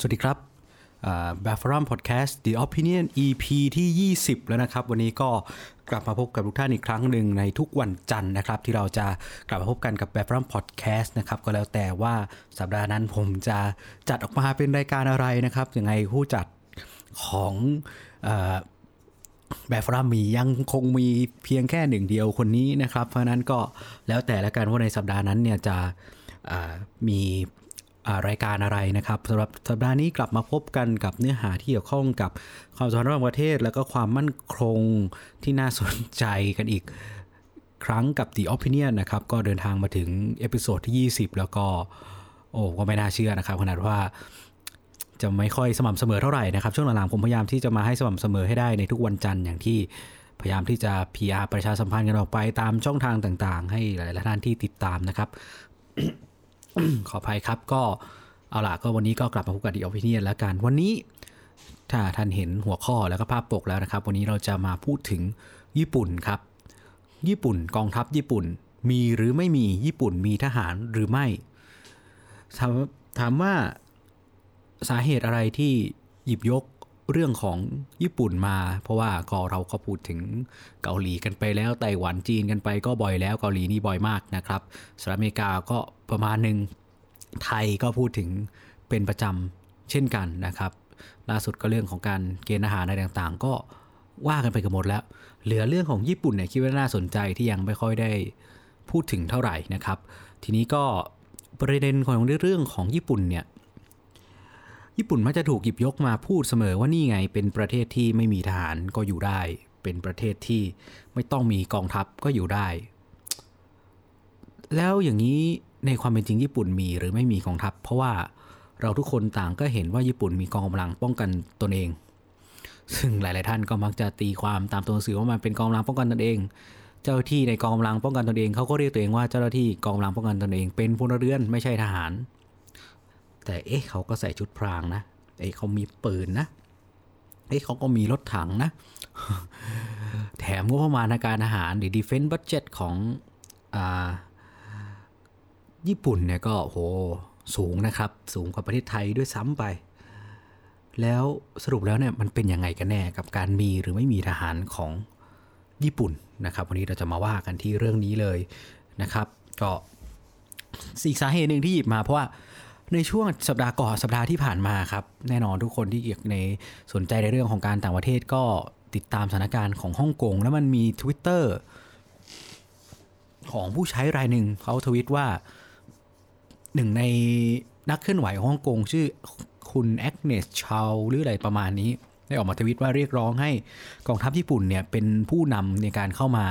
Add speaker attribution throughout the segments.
Speaker 1: สวัสดีครับแบบฟอรัมพอดแคสต์ The Opinion EP ที่ 20 แล้วนะครับ วันนี้ก็กลับมาพบกับทุกท่านอีกครั้งหนึ่งในทุกวันจันทร์นะครับ ที่เราจะกลับมาพบกันกับแบบฟอรัมพอดแคสต์นะครับ ก็แล้วแต่ว่าสัปดาห์นั้นผมจะจัดออกมาเป็นรายการอะไรนะครับยังไงผู้จัดของแบบฟรัมมียังคงมีเพียงแค่หนึ่งเดียวคนนี้นะครับ เพราะนั้นก็แล้วแต่ละกันว่าในสัปดาห์นั้นเนี่ยจะมี รายการอะไรนะครับสำหรับสัปดาห์นี้กลับมาพบกันกับเนื้อหาที่เกี่ยวข้องกับความสัมพันธ์ระหว่างประเทศ แล้วก็ความมั่นคงที่น่าสนใจกันอีกครั้งกับ The Opinion นะครับ ก็เดินทางมาถึงเอพิโซดที่ 20 แล้วก็ โอ้ก็ไม่น่าเชื่อนะครับ ขนาดว่าจะไม่ค่อยสม่ำเสมอเท่าไหร่นะครับ ช่วงหลังๆผมพยายามที่จะมาให้สม่ำเสมอให้ได้ในทุกวันจันทร์อย่างที่พยายามที่จะ PR ประชาสัมพันธ์กันออกไปตามช่องทางต่างๆ ให้หลายๆท่านที่ติดตามนะครับ ขออภัยครับก็เอาล่ะก็วันนี้ก็กลับมาพบกับดีออฟิเนียแล้วกัน วันนี้ถ้าท่านเห็นหัวข้อแล้วก็ภาพปกแล้วนะครับ วันนี้เราจะมาพูดถึงญี่ปุ่นครับ ญี่ปุ่นกองทัพญี่ปุ่น มีหรือไม่มีญี่ปุ่นมีทหารหรือไม่ ถามถามว่าสาเหตุอะไรที่หยิบยก เรื่องของญี่ปุ่นมา เพราะว่าก็เราก็พูดถึงเกาหลีกันไปแล้วไต้หวันจีนกันไปก็บ่อยแล้วเกาหลีนี่บ่อยมากนะครับสหรัฐอเมริกาก็ประมาณหนึ่งไทยก็พูดถึงเป็นประจำเช่นกันนะครับ ล่าสุดก็เรื่องของการเกณฑ์อาหารอะไรต่างๆ ก็ว่ากันไปกันหมดแล้ว เหลือเรื่องของญี่ปุ่นเนี่ยคิดว่าน่าสนใจที่ยังไม่ค่อยได้พูดถึงเท่าไหร่นะครับ ทีนี้ก็ประเด็นของเรื่องของญี่ปุ่นเนี่ย ญี่ปุ่นมักจะถูกหยิบยกมาพูดเสมอว่านี่ไงเป็นประเทศที่ไม่มีทหารก็อยู่ได้ เป็นประเทศที่ไม่ต้องมีกองทัพก็อยู่ได้ แล้วอย่างนี้ในความเป็นจริงญี่ปุ่นมีหรือไม่มีกองทัพ เพราะว่าเราทุกคนต่างก็เห็นว่าญี่ปุ่นมีกองกำลังป้องกันตนเอง ซึ่งหลาย ๆ ท่านก็มักจะตีความตามตัวหนังสือว่ามันเป็นกองกำลังป้องกันตนเอง เจ้าที่ในกองกำลังป้องกันตนเองเขาก็เรียกตัวเองว่าเจ้าหน้าที่กองกำลังป้องกันตนเอง เป็นพลเรือนไม่ใช่ทหาร แต่เอ๊ะเขาก็ใส่ชุดพรางนะเอ๊ะเขามีปืนนะเอ๊ะเขาก็มีรถถังนะ แถมงบประมาณในการอาหารหรือ defense budget ของอญี่ปุ่นเนี่ยก็โหสูงนะครับ สูงกว่าประเทศไทยด้วยซ้ำไป แล้วสรุปแล้วเนี่ยมันเป็นยังไงกันแน่กับการมีหรือไม่มีทหารของญี่ปุ่นนะครับ วันนี้เราจะมาว่ากันที่เรื่องนี้เลยนะครับ ก็อีกสาเหตุหนึ่งที่หยิบมาเพราะว่า ในช่วงสัปดาห์ก่อนสัปดาห์ที่ผ่านมาครับ แน่นอนทุกคนที่เกี่ยวในสนใจในเรื่องของการต่างประเทศก็ติดตามสถานการณ์ของฮ่องกง แล้วมันมี Twitter ของผู้ใช้รายหนึ่งเขาทวิตว่าหนึ่งในนักเคลื่อนไหวฮ่องกงชื่อคุณแอกเนสชาวหรืออะไรประมาณนี้ ได้ออกมาทวิตว่าเรียกร้องให้กองทัพญี่ปุ่นเนี่ยเป็นผู้นำในการเข้ามา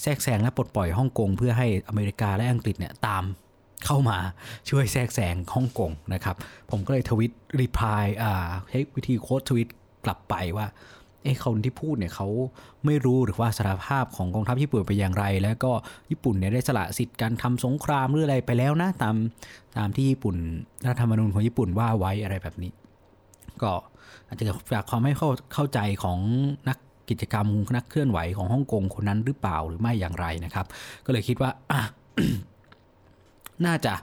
Speaker 1: แทรกแซงและปลดปล่อยฮ่องกงเพื่อให้อเมริกาและอังกฤษเนี่ยตาม เข้ามาช่วยแทรกแซงฮ่องกงนะครับ ผมก็เลยทวิตรีプライอ่าใช้วิธีโค้ดทวิตกลับไปว่าเอ้คนที่พูดเนี่ยเขาไม่รู้หรือว่าสารภาพของกองทัพญี่ปุ่นไปอย่างไร แล้วก็ญี่ปุ่นเนี่ยได้สละสิทธิ์การทำสงครามหรืออะไรไปแล้วนะตามตามที่ญี่ปุ่นรัฐธรรมนูญของญี่ปุ่นว่าไว้อะไรแบบนี้ ก็อาจจะจากความไม่เข้าเข้าใจของนักกิจกรรมนักเคลื่อนไหวของฮ่องกงคนนั้นหรือเปล่าหรือไม่อย่างไรนะครับ ก็เลยคิดว่าอะ น่าจะ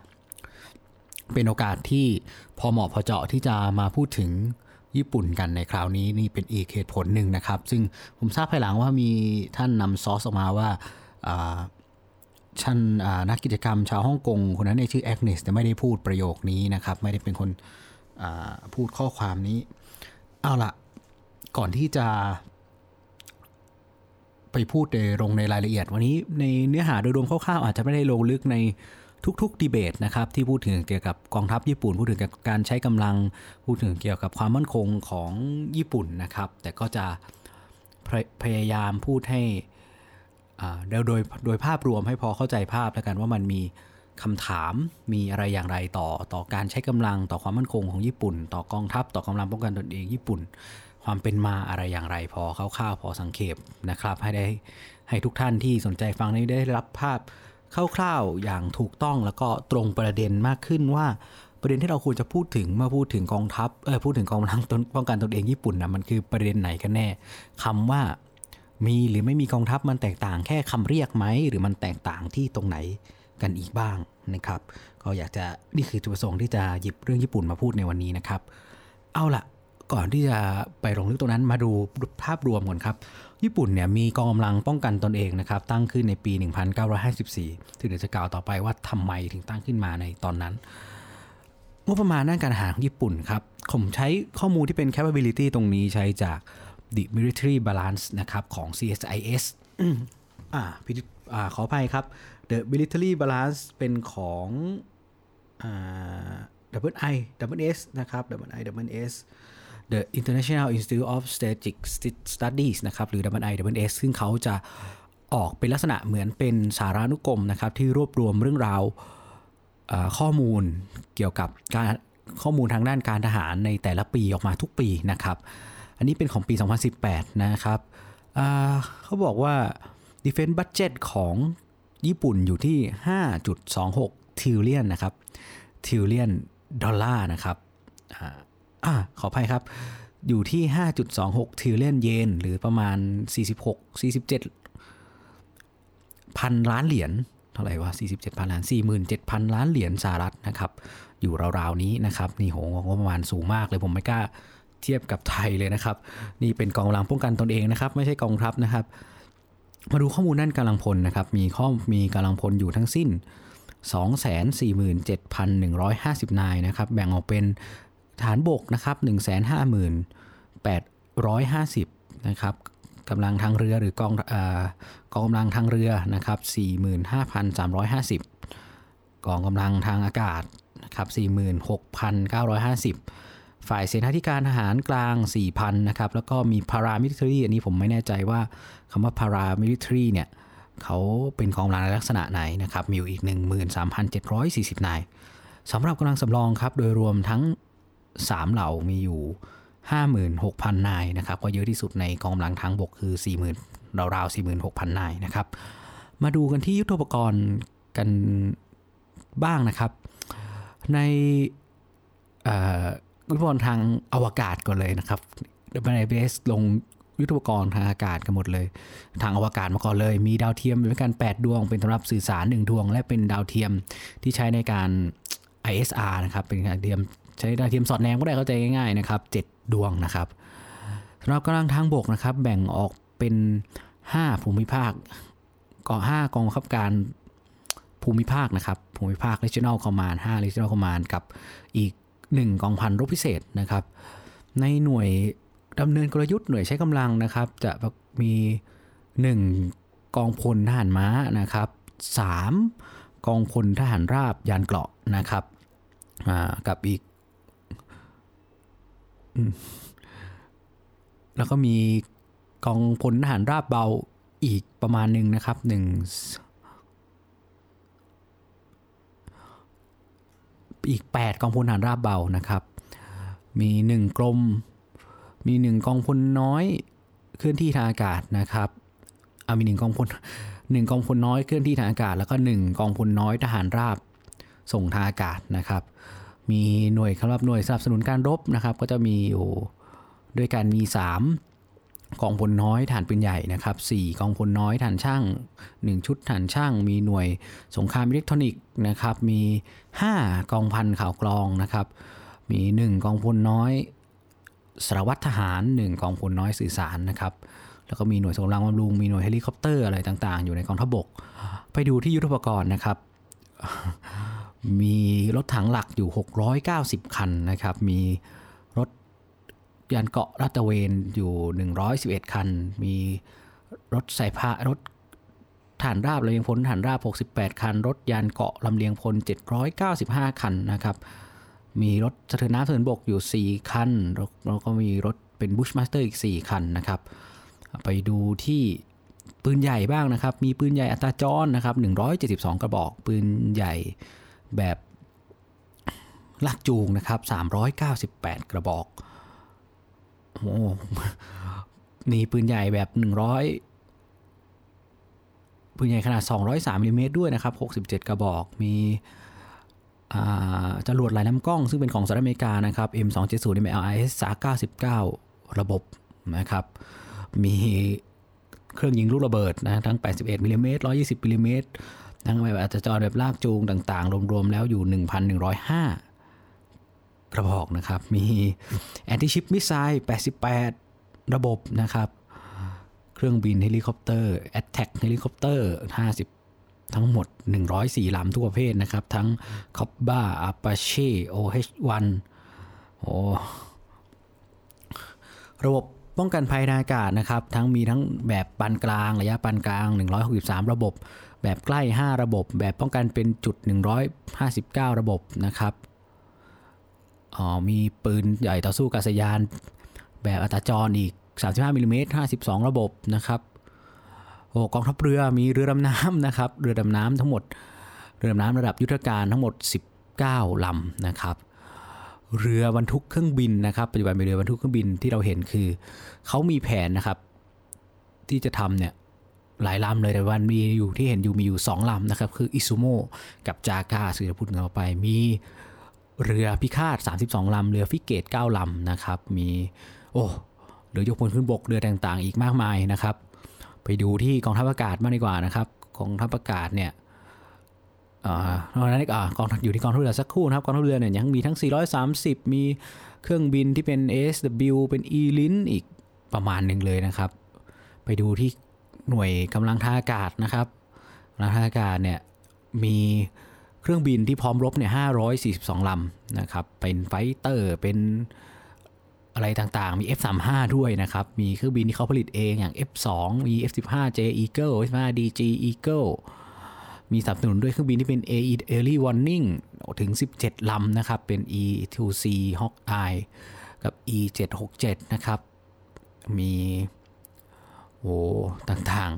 Speaker 1: เป็นโอกาสที่พอเหมาะพอเจาะที่จะมาพูดถึงญี่ปุ่นกันในคราวนี้นี่เป็นอีกเหตุผลหนึ่งนะครับ ซึ่งผมทราบภายหลังว่ามีท่านนำซอสออกมาว่าท่านนักกิจกรรมชาวฮ่องกงคนนั้นในชื่อแอกเนสแต่ไม่ได้พูดประโยคนี้นะครับ ไม่ได้เป็นคนพูดข้อความนี้ เอาละก่อนที่จะ ไปพูดในลงในรายละเอียด วันนี้ในเนื้อหาโดยรวมคร่าวๆอาจจะไม่ได้ลงลึกใน ทุกๆดีเบตนะครับที่พูดถึงเกี่ยวกับกองทัพญี่ปุ่น พูดถึงเกี่ยวกับการใช้กำลังพูดถึงเกี่ยวกับความมั่นคงของญี่ปุ่นนะครับ แต่ก็จะพยายามพูดให้โดยโดยโดยภาพรวมให้พอเข้าใจภาพแล้วกันว่ามันมีคำถามมีอะไรอย่างไรต่อต่อการใช้กำลังต่อความมั่นคงของญี่ปุ่น ต่อกองทัพต่อกำลังป้องกันตนเองญี่ปุ่น ความเป็นมาอะไรอย่างไรพอคร่าวๆพอสังเขปนะครับ ให้ได้ให้ทุกท่านที่สนใจฟังนี้ได้รับภาพ คร่าวๆอย่างถูกต้องแล้วก็ตรงประเด็นมากขึ้นว่า ประเด็นที่เราควรจะพูดถึงเมื่อพูดถึงกองทัพเออพูดถึงกองกำลังป้องกันตนเองญี่ปุ่นนะมันคือประเด็นไหนกันแน่คำว่ามีหรือไม่มีกองทัพมันแตกต่างแค่คำเรียกไหมหรือมันแตกต่างที่ตรงไหนกันอีกบ้างนะครับ ก็อยากจะนี่คือจุดประสงค์ที่จะหยิบเรื่องญี่ปุ่นมาพูดในวันนี้นะครับ เอาล่ะ ก่อนที่จะไปลงลึกตรงนั้นมาดูภาพรวมก่อนครับ ญี่ปุ่นเนี่ยมีกองกำลังป้องกันตนเองนะครับตั้งขึ้นในปี 1954 ถึงเดี๋ยวจะกล่าวต่อไปว่าทำไมถึงตั้งขึ้นมาในตอนนั้นงบประมาณด้านการทหารของญี่ปุ่นครับ ผมใช้ข้อมูลที่เป็น capability ตรงนี้ใช้จาก the military balance นะครับของ CSIS อ่าพิอ่าขออภัยครับ the military balance เป็นของอ่า double I double S นะครับ double I double S the International Institute of Strategic Studies นะครับหรือ IIS ซึ่งเขาจะออกเป็นลักษณะเหมือนเป็นสารานุกรมนะครับที่รวบรวมเรื่องราวข้อมูลเกี่ยวกับการข้อมูลทางด้านการทหารในแต่ละปีออกมาทุกปีนะครับ อันนี้เป็นของปี 2018 นะครับเขาบอกว่า defense budget ของญี่ปุ่นอยู่ที่ 5.26 trillion นะครับ trillion ดอลลาร์นะครับ อ่าขออภัยครับ อยู่ที่ 5.26 trillion เยน หรือประมาณ 46 47พันล้านเหรียญเท่าไหร่วะ47พันล้าน 47,000 ล้านเหรียญสหรัฐนะครับ อยู่ราวๆนี้นะครับ นี่โหงบประมาณสูงมากเลยผมไม่กล้าเทียบกับไทยเลยนะครับ นี่เป็นกองกำลังป้องกันตนเองนะครับ ไม่ใช่กองทัพนะครับ มาดูข้อมูลด้านกำลังพลนะครับ มีข้อมีกำลังพลอยู่ทั้งสิ้น 247,150 นายนะครับ แบ่งออกเป็น ฐานบกนะครับ1 5 8 5 0นะครับกำลังทางเรือหรือกองอกองกำลังทางเรือนะครับ45,350 กองกำลังทางอากาศนะครับ46,950 ฝ่ายเสนาธิการทหารกลาง 4,000นะครับแล้วก็มี paramilitary อันนี้ผมไม่แน่ใจว่าคำว่า paramilitary เนี่ยเขาเป็นกองกำลังลักษณะไหนนะครับมีอยู่อีก 13,740นายสำหรับกำลังสำรองครับโดยรวมทั้ง 3 เหล่ามีอยู่ 56,000 นายนะครับ ก็เยอะที่สุดในกองกำลังทางบกคือ 40,000ราวๆ46,000 นายนะครับ มาดูกันที่ยุทโธปกรณ์กันบ้างนะครับ ในยุทธปกรณ์ทางอวกาศก่อนเลยนะครับในเบสลงยุทธปกรณ์ทางอากาศกันหมดเลย ทางอวกาศมาก่อนเลย มีดาวเทียมเป็นการ 8 ดวง เป็นสำหรับสื่อสาร 1 ดวง และเป็นดาวเทียมที่ใช้ในการ ISR นะครับ เป็นการเทียม ใช้ดาวเทียมสอดแนมก็ได้เข้าใจง่ายๆนะครับ 7 ดวงนะครับสำหรับกำลังทางบกนะครับ แบ่งออกเป็น 5 ภูมิภาคก่อ5กองบังคับการภูมิภาคนะครับ ภูมิภาค regional command 5 regional command กับอีก 1 กองพันรบพิเศษนะครับ ในหน่วยดำเนินกลยุทธ์หน่วยใช้กำลังนะครับ จะมี 1 กองพลทหารม้านะครับ 3 กองพลทหารราบยานเกราะนะครับกับอีก แล้วก็มีกองพลทหารราบเบาอีกประมาณหนึ่งนะครับหนึ่งอีก 8 กองพลทหารราบเบานะครับ มี 1 กรม มีหนึ่งกองพลน้อยเคลื่อนที่ทางอากาศนะครับเอามีหนึ่งกองพลหนึ่งกองพลน้อยเคลื่อนที่ทางอากาศ แล้วก็หนึ่งกองพลน้อยทหารราบส่งทางอากาศนะครับ มีหน่วยสำหรับหน่วยสนับสนุนการรบนะครับ ก็จะมีอยู่ด้วยกันมี 3กองพลน้อยทหารปืนใหญ่นะครับ4กองพลน้อยทหารช่าง 1 ชุดทหารช่าง มีหน่วยสงครามอิเล็กทรอนิกส์นะครับ มี 5 กองพันข่าวกรองนะครับ มี 1 กองพลน้อยสารวัตรทหารหนึ่งกองพลน้อยสื่อสารนะครับแล้วก็มีหน่วยส่งกำลังบำรุงมีหน่วยเฮลิคอปเตอร์อะไรต่างๆ อยู่ในกองทัพบก ไปดูที่ยุทโธปกรณ์นะครับ มีรถถังหลักอยู่ 690 คันนะครับ มีรถยานเกราะลาดตระเวนอยู่ 111 คัน มีรถสายพานรถทหารราบลำเลียงพลทหารราบ 68 คัน รถยานเกราะลำเลียงพล 795 คันนะครับ มีรถสะเทินน้ำสะเทินบกอยู่ 4 คัน แล้วก็มีรถเป็น Bushmaster อีก 4 คันนะครับ ไปดูที่ปืนใหญ่บ้างนะครับ มีปืนใหญ่อัตตาจรนะครับ 172 กระบอก ปืนใหญ่ แบบลักจูงนะครับ 398 กระบอก โอ้มีปืนใหญ่แบบ 100 ปืนใหญ่ขนาด 203มิลลิเมตรด้วยนะครับ 67 กระบอก มีจรวดลายน้ำกล้องซึ่งเป็นของสหรัฐอเมริกานะครับ M270 MLIS 99 ระบบนะครับ มีเครื่องยิงลูกระเบิดนะทั้ง 81มิลลิเมตร120มิลลิเมตร ทั้งแบบอัตตาจรแบบลากจูงต่าง ๆ รวม ๆ แล้วอยู่ 1,105 กระบอกนะครับ มี anti-ship missile 88 ระบบนะครับ เครื่องบินเฮลิคอปเตอร์ attack helicopter 50 ทั้งหมด 104 ลำทุกประเภทนะครับ ทั้ง Cobra Apache OH1 โอ้ระบบป้องกันภัยทางอากาศนะครับ ทั้งมีทั้งแบบปานกลาง ระยะปานกลาง 163 ระบบ แบบใกล้ 5 ระบบ แบบป้องกันเป็นจุด 159 ระบบนะครับอ๋อมีปืนใหญ่ต่อสู้กาศยาน แบบอัตราจรอีก 35มิลลิเมตร52 ระบบนะครับโอ้กองทัพเรือมีเรือดำน้ำนะครับ เรือดำน้ำทั้งหมด เรือดำน้ำระดับยุทธการทั้งหมด 19ลำนะครับ เรือบรรทุกเครื่องบินนะครับ ปัจจุบันเป็นเรือบรรทุกเครื่องบินที่เราเห็นคือ เขามีแผนนะครับ ที่จะทำเนี่ย หลายลำเลยแต่วันมีอยู่ที่เห็นอยู่มีอยู่ 2ลำนะครับ คืออิซูโมกับจากาสื่อพูดกันไปมีเรือพิฆาต 32ลำเรือฟิเกต 9ลำนะครับ มีโอ้เรือยกพลขึ้นบกเรือต่างๆ อีกมากมายนะครับ ไปดูที่กองทัพอากาศมากดีกว่านะครับกองทัพอากาศเนี่ยอ่านอกนั้นอกองทัพอยู่ที่กองทัพเรือสักครู่นะครับกองทัพเรือเนี่ยยังมีทั้ง 430 มีเครื่องบินที่เป็น ASW เป็น e l i n อีกประมาณหนึ่งเลยนะครับ ไปดูที่ หน่วยกำลังทางอากาศนะครับกำลังทางอากาศเนี่ยมีเครื่องบินที่พร้อมรบเนี่ย542ลำนะครับ เป็นไฟเตอร์เป็นอะไรต่างๆ มี F35 ด้วยนะครับ มีเครื่องบินที่เขาผลิตเองอย่าง F2 มี F15J Eagle F15DG Eagle มีสนับสนุนด้วยเครื่องบินที่เป็น AE Early Warning ถึง 17 ลำนะครับ เป็น E2C Hawkeye กับ E767 นะครับ มี โอ้ต่าง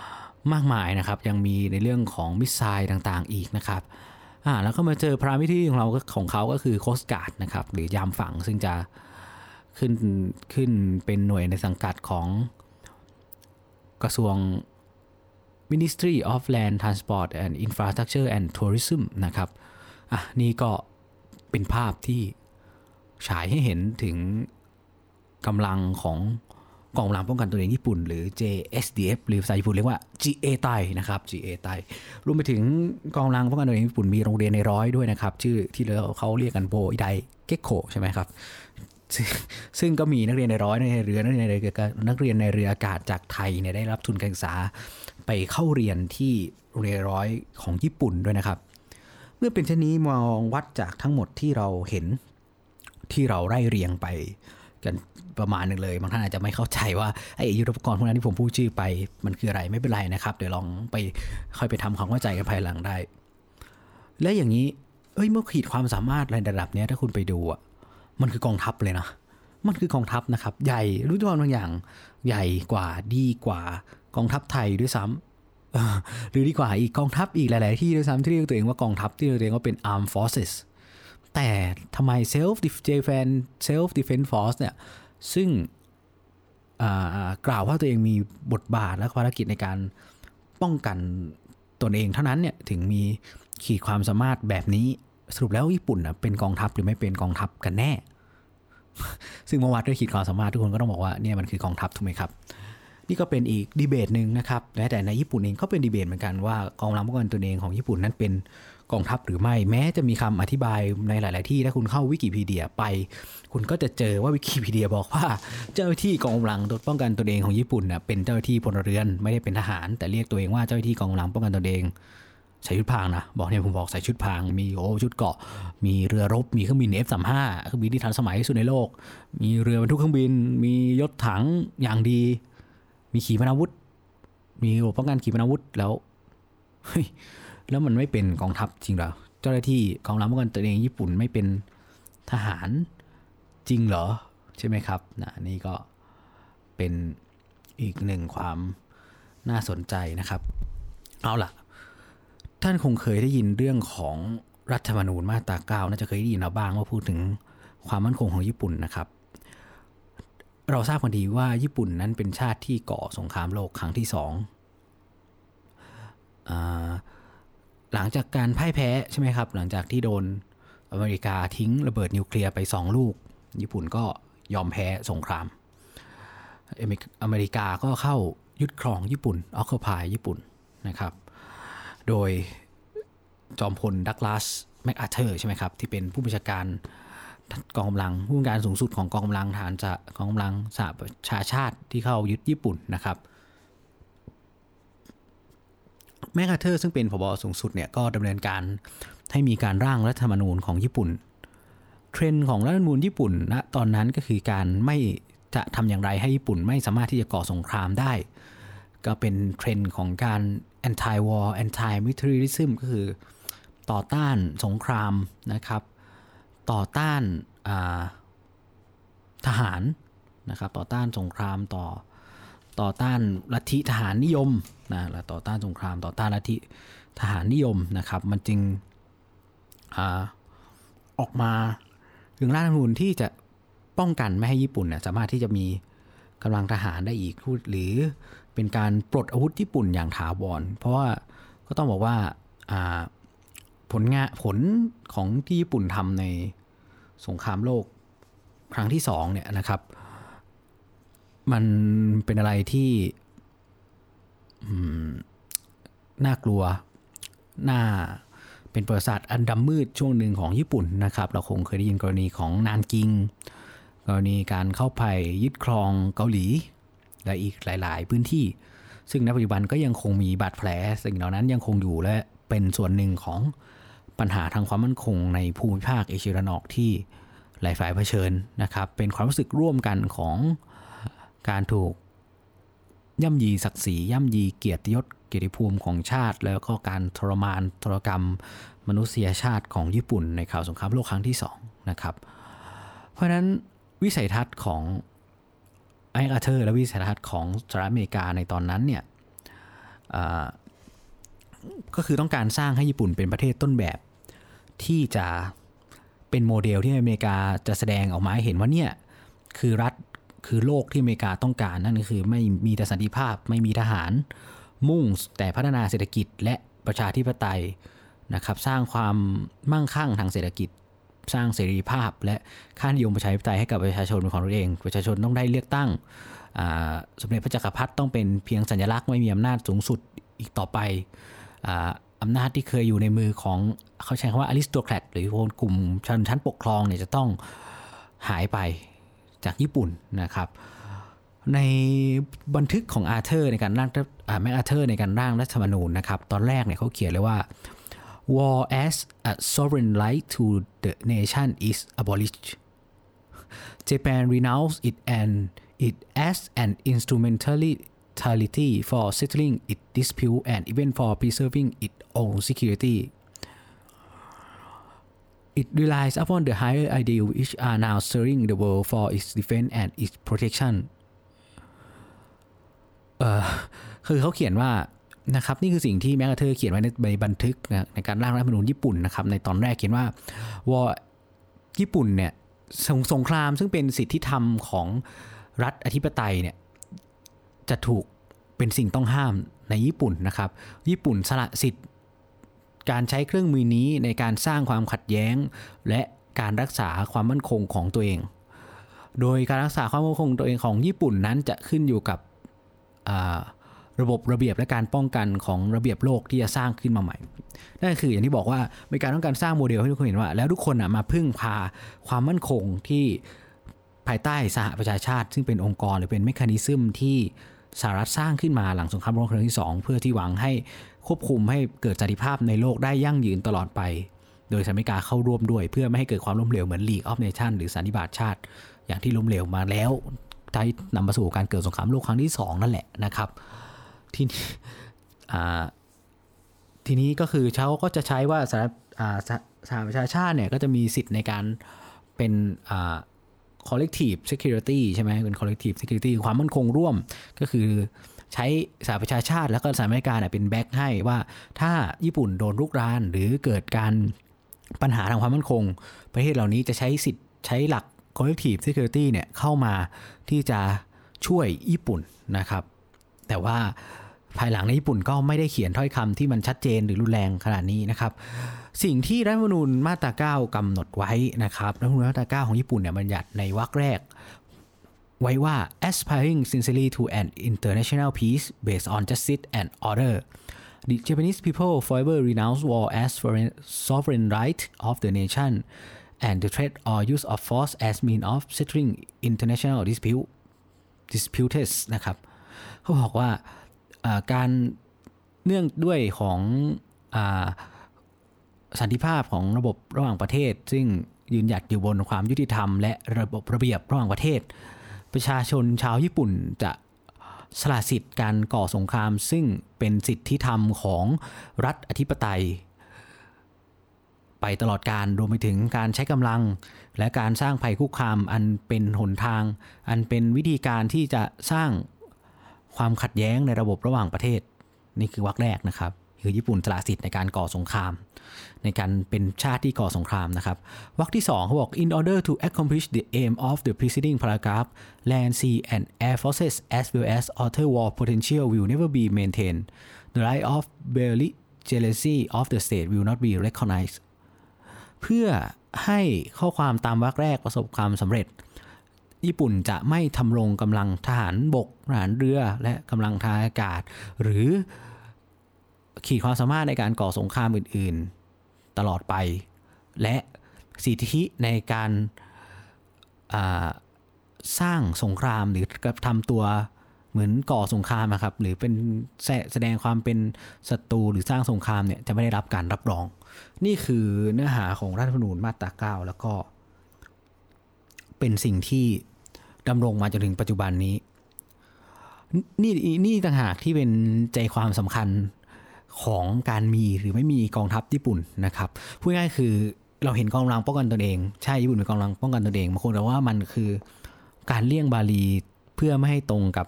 Speaker 1: ๆ มากมายนะครับ ยังมีในเรื่องของมิสไซล์ต่างๆ อีกนะครับอ่าแล้วก็มาเจอพรามิที่ของเราของเขาก็คือโคสการ์ดนะครับ หรือยามฝั่งซึ่งจะขึ้นขึ้นเป็นหน่วยในสังกัดของกระทรวง Ministry of Land Transport and Infrastructure and Tourism นะครับอะนี่ก็เป็นภาพที่ฉายให้เห็นถึงกำลังของ กองกำลังป้องกันตัวเองญี่ปุ่น หรือ JSDF หรือภาษาญี่ปุ่นเรียกว่า GA ไตนะครับ GA ไตรวมไปถึงกองกำลังป้องกันตัวเองญี่ปุ่นมีโรงเรียนในร้อยด้วยนะครับ ชื่อที่เขาเรียกกันโบอิไดเกโคใช่ไหมครับซึ่งก็มีนักเรียนในร้อยในเรือนักเรียนในเรือนักเรียนในเรืออากาศจากไทยเนี่ยได้รับทุนการศึกษาไปเข้าเรียนที่เรียนร้อยของญี่ปุ่นด้วยนะครับ เมื่อเป็นเช่นนี้มองวัดจากทั้งหมดที่เราเห็นที่เราไล่เรียงไปกัน ประมาณหนึ่งเลย บางท่านอาจจะไม่เข้าใจว่าไอ้ยุทธปกรณ์พวกนั้นที่ผมพูดชื่อไปมันคืออะไรไม่เป็นไรนะครับ เดี๋ยวลองไปค่อยไปทำความเข้าใจกันภายหลังได้ และอย่างนี้เอ้ยเมื่อขีดความสามารถในระดับนี้ถ้าคุณไปดูอะมันคือกองทัพเลยนะมันคือกองทัพนะครับ ใหญ่รู้ตัวบางอย่างใหญ่กว่าดีกว่ากองทัพไทยด้วยซ้ำหรือดีกว่าอีกกองทัพอีกหลาย ๆ ที่ด้วยซ้ำที่เรียกตัวเองว่ากองทัพที่เรียกตัวเองว่าเป็น armed forces แต่ทำไม self defense self defense force เนี่ย ซึ่งกล่าวว่าตัวเองมีบทบาทและภารกิจในการป้องกันตนเองเท่านั้นเนี่ยถึงมีขีดความสามารถแบบนี้สรุปแล้วญี่ปุ่นเป็นกองทัพหรือไม่เป็นกองทัพกันแน่ ซึ่งเมื่อวัดด้วยขีดความสามารถทุกคนก็ต้องบอกว่าเนี่ยมันคือกองทัพถูกไหมครับ นี่ก็เป็นอีกดีเบตหนึ่งนะครับแต่ในญี่ปุ่นเองก็เป็นดีเบตเหมือนกันว่ากองทัพป้องกันตนเองของญี่ปุ่นนั้นเป็น กองทัพหรือไม่แม้จะมีคำอธิบายในหลาย ๆ ที่ถ้าคุณเข้าวิกิพีเดียไป คุณก็จะเจอว่าวิกิพีเดียบอกว่าเจ้าหน้าที่กองกำลังป้องกันตนเองของญี่ปุ่นเน่ยเป็นเจ้าหน้าที่พลเรือนไม่ได้เป็นทหาร แต่เรียกตัวเองว่าเจ้าหน้าที่กองกำลังป้องกันตนเองใส่ชุดพรางนะ บอกเนี่ยผมบอกใส่ชุดพรางมีโอ้ชุดเกาะ มีเรือรบ มีเครื่องบิน F35 เครื่องบินที่ทันสมัยที่สุดในโลก มีเรือบรรทุกเครื่องบิน มียศถังอย่างดี มีขีปนาวุธ มีระบบป้องกันขีปนาวุธแล้วเฮ้ย แล้วมันไม่เป็นกองทัพจริงเหรอ เจ้าหน้าที่กองทัพป้องกันตัวเองญี่ปุ่นไม่เป็นทหารจริงเหรอ ใช่ไหมครับนะนี่ก็เป็นอีกหนึ่งความน่าสนใจนะครับ เอาล่ะ ท่านคงเคยได้ยินเรื่องของรัฐธรรมนูญมาตราเก้าน่าจะเคยได้ยินมาบ้างว่าพูดถึงความมั่นคงของญี่ปุ่นนะครับ เราทราบกันดีว่าญี่ปุ่นนั้นเป็นชาติที่ก่อสงครามโลกครั้งที่สองอ หลังจากการพ่ายแพ้ใช่ไหมครับ หลังจากที่โดนอเมริกาทิ้งระเบิดนิวเคลียร์ไป 2 ลูก ญี่ปุ่นก็ยอมแพ้สงคราม อเมริกาก็เข้ายึดครองญี่ปุ่นออคคพายญี่ปุ่นนะครับ โดยจอมพลดักลาสแมคอาเธอร์ใช่ไหมครับ ที่เป็นผู้บัญชาการกองกำลังผู้การสูงสุดของกองกำลังทหารจะกองกำลังสหประชาชาติที่เข้ายึดญี่ปุ่นนะครับ แมคคาเธอร์ซึ่งเป็นผบสูงสุดเนี่ยก็ดำเนินการให้มีการร่างรัฐธรรมนูญของญี่ปุ่น เทรนด์ของรัฐธรรมนูญญี่ปุ่นณนะตอนนั้นก็คือการไม่จะทำอย่างไรให้ญี่ปุ่นไม่สามารถที่จะก่อสงครามได้ ก็เป็นเทรนด์ของการ anti war anti militarism ก็คือต่อต้านสงครามนะครับ ต่อต้านทหารนะครับ ต่อต้านสงครามต่อ ต่อต้านลัทธิทหารนิยมนะและต่อต้านสงครามต่อต้านลัทธิทหารนิยมนะครับ มันจึงอออกมาถึงรัฐธรรมนูญที่จะป้องกันไม่ให้ญี่ปุ่นเนี่ยสามารถที่จะมีกำลังทหารได้อีกหรือเป็นการปลดอาวุธญี่ปุ่นอย่างถาวร เพราะว่าก็ต้องบอกว่าผลงานผลของที่ญี่ปุ่นทำในสงครามโลกครั้งที่สองเนี่ยนะครับ มันเป็นอะไรที่น่ากลัว น่าเป็นประวัติศาสตร์อันดำมืดช่วงหนึ่งของญี่ปุ่นนะครับ เราคงเคยได้ยินกรณีของนานกิง กรณีการเข้าไปยึดครองเกาหลี และอีกหลาย ๆ พื้นที่ ซึ่งในปัจจุบันก็ยังคงมีบาดแผล สิ่งเหล่านั้นยังคงอยู่และเป็นส่วนหนึ่งของปัญหาทางความมั่นคงในภูมิภาคเอเชียตะวันออกที่หลายฝ่ายเผชิญนะครับ เป็นความรู้สึกร่วมกันของ การถูก ย่ำยีศักดิ์ศรีย่ำยีเกียรติยศเกียรติภูมิของชาติ แล้วก็การทรมานทรกรรม มนุษยชาติของญี่ปุ่นในข่าวสงครามโลกครั้งที่2นะครับเพราะนั้นวิสัยทัศน์ของไออาเธอร์และวิสัยทัศน์ของสหรัฐอเมริกาในตอนนั้นเนี่ยก็คือต้องการสร้างให้ญี่ปุ่นเป็นประเทศต้นแบบ ที่จะเป็นโมเดลที่อเมริกาจะแสดงออกมาให้เห็นว่าเนี่ยคือรัฐ คือโลกที่อเมริกาต้องการนั่นก็คือไม่มีแต่สันติภาพไม่มีทหาร มุ่งแต่พัฒนาเศรษฐกิจและประชาธิปไตยนะครับสร้างความมั่งคั่งทางเศรษฐกิจ สร้างเสรีภาพ และค่านิยมประชาธิปไตยให้กับประชาชนเป็นของตัวเอง ประชาชนต้องได้เลือกตั้งสมเด็จพระจักรพรรดิต้องเป็นเพียงสัญลักษณ์ไม่มีอำนาจสูงสุดอีกต่อไปอำนาจที่เคยอยู่ในมือของเขาใช้คำว่าอริสโตแครตหรือกลุ่มชนชั้นปกครองเนี่ยจะต้องหายไป จากญี่ปุ่นนะครับในบันทึกของอาเธอร์ในการร่างแมกอาเธอร์ในการร่างรัฐธรรมนูญนะครับ ตอนแรกเนี่ยเขาเขียนเลยว่า war as a sovereign right to the nation is abolished Japan renounced it and it as an instrumentality for settling its dispute and even for preserving its own security It relies upon the higher ideal which are now serving the world for its defense and its protection เออคือเขาเขียนว่านะครับนี่คือสิ่งที่แมกกาเธอร์เขียนไว้ในบันทึกนะในการร่างรัฐธรรมนูญญี่ปุ่นนะครับในตอนแรกเขียนว่าวอญี่ปุ่นเนี่ยสงสงครามซึ่งเป็นสิทธิธรรมของรัฐอธิปไตยเนี่ยจะถูกเป็นสิ่งต้องห้ามในญี่ปุ่นนะครับ ญี่ปุ่นสละสิทธิ การใช้เครื่องมือนี้ในการสร้างความขัดแย้ง และการรักษาความมั่นคงของตัวเอง โดยการรักษาความมั่นคงตัวเองของญี่ปุ่นนั้นจะขึ้นอยู่กับระบบระเบียบและการป้องกันของระเบียบโลกที่จะสร้างขึ้นมาใหม่ นั่นคืออย่างที่บอกว่ามีการต้องการสร้างโมเดลให้ทุกคนเห็นว่า แล้วทุกคนมาพึ่งพาความมั่นคงที่ภายใต้สหประชาชาติ ซึ่งเป็นองค์กรหรือเป็นเมคานิซึมที่ สหรัฐสร้างขึ้นมาหลังสงครามโลกครั้งที่ 2 เพื่อที่หวังให้ควบคุมให้เกิดสันติภาพในโลกได้ยั่งยืนตลอดไป โดยสหรัฐอเมริกาเข้าร่วมด้วย เพื่อไม่ให้เกิดความล้มเหลวเหมือน League of Nations หรือสันนิบาตชาติ อย่างที่ล้มเหลวมาแล้วใช้นำมาสู่การเกิดสงครามโลกครั้งที่ 2 นั่นแหละนะครับ ทีนี้ทีนี้ก็คือเขาก็จะใช้ว่าสหรัฐสหประชาชาติเนี่ยก็จะมีสิทธิ์ในการเป็น collective security ใช่ไหมเป็น collective security ความมั่นคงร่วมก็คือใช้สหประชาชาติแล้วก็สหรัฐอเมริกาเป็นแบ็กให้ว่าถ้าญี่ปุ่นโดนรุกรานหรือเกิดการปัญหาทางความมั่นคง ประเทศเหล่านี้จะใช้สิทธิ์ใช้หลัก collective security เนี่ยเข้ามาที่จะช่วยญี่ปุ่นนะครับ แต่ว่าภายหลังในญี่ปุ่นก็ไม่ได้เขียนถ้อยคำที่มันชัดเจนหรือรุนแรงขนาดนี้นะครับ สิ่งที่รัฐธรรมนูญมาตรา 9กำหนดไว้นะครับรัฐธรรมนูญมาตรา 9 ของญี่ปุ่นเนี่ยบัญญัติในวรรคแรก ไว้ว่า aspiring sincerely to an international peace based on justice and order the Japanese people forever renounce war as foreign sovereign right of the nation and the threat or use of force as mean of settling international dispute disputes นะครับเขาบอกว่าการเนื่องด้วยของอ สันติภาพของระบบระหว่างประเทศ ซึ่งยืนหยัดอยู่บนความยุติธรรม และระบบระเบียบระหว่างประเทศ ประชาชนชาวญี่ปุ่นจะสละสิทธิ์การก่อสงคราม ซึ่งเป็นสิทธิธรรมของรัฐอธิปไตย ไปตลอดการรวมไปถึงการใช้กำลัง และการสร้างภัยคุกคามอันเป็นหนทาง อันเป็นวิธีการที่จะสร้างความขัดแย้งในระบบระหว่างประเทศ นี่คือวรรคแรกนะครับ คือญี่ปุ่นสละสิทธิ์ในการก่อสงคราม ในการเป็นชาติที่ก่อสงครามนะครับวรรคที่2เขาบอก in order to accomplish the aim of the preceding paragraph land sea and air forces as well as other war potential will never be maintained the right of belligerency of the state will not be recognized เพื่อให้ข้อความตามวรรคแรกประสบความสำเร็จ ญี่ปุ่นจะไม่ทำรงกำลังทหารบกทหารเรือและกำลังทางอากาศ หรือ ขีดความสามารถในการก่อสงครามอื่น ๆ ตลอดไป และสิทธิในการสร้างสงครามหรือกระทำตัวเหมือนก่อสงครามนะครับ หรือเป็นแสดงความเป็นศัตรูหรือสร้างสงครามเนี่ยจะไม่ได้รับการรับรอง นี่คือเนื้อหาของรัฐธรรมนูญมาตรา9แล้วก็ เป็นสิ่งที่ดำรงมาจนถึงปัจจุบันนี้ นี่นี่ต่างหากที่เป็นใจความสำคัญ ของการมีหรือไม่มีกองทัพญี่ปุ่นนะครับพูดง่ายคือเราเห็นกองกำลังป้องกันตนเองใช่ญี่ปุ่นเป็นกองกำลังป้องกันตนเองบางคนแต่ว่ามันคือการเลี่ยงบาลีเพื่อไม่ให้ตรงกับ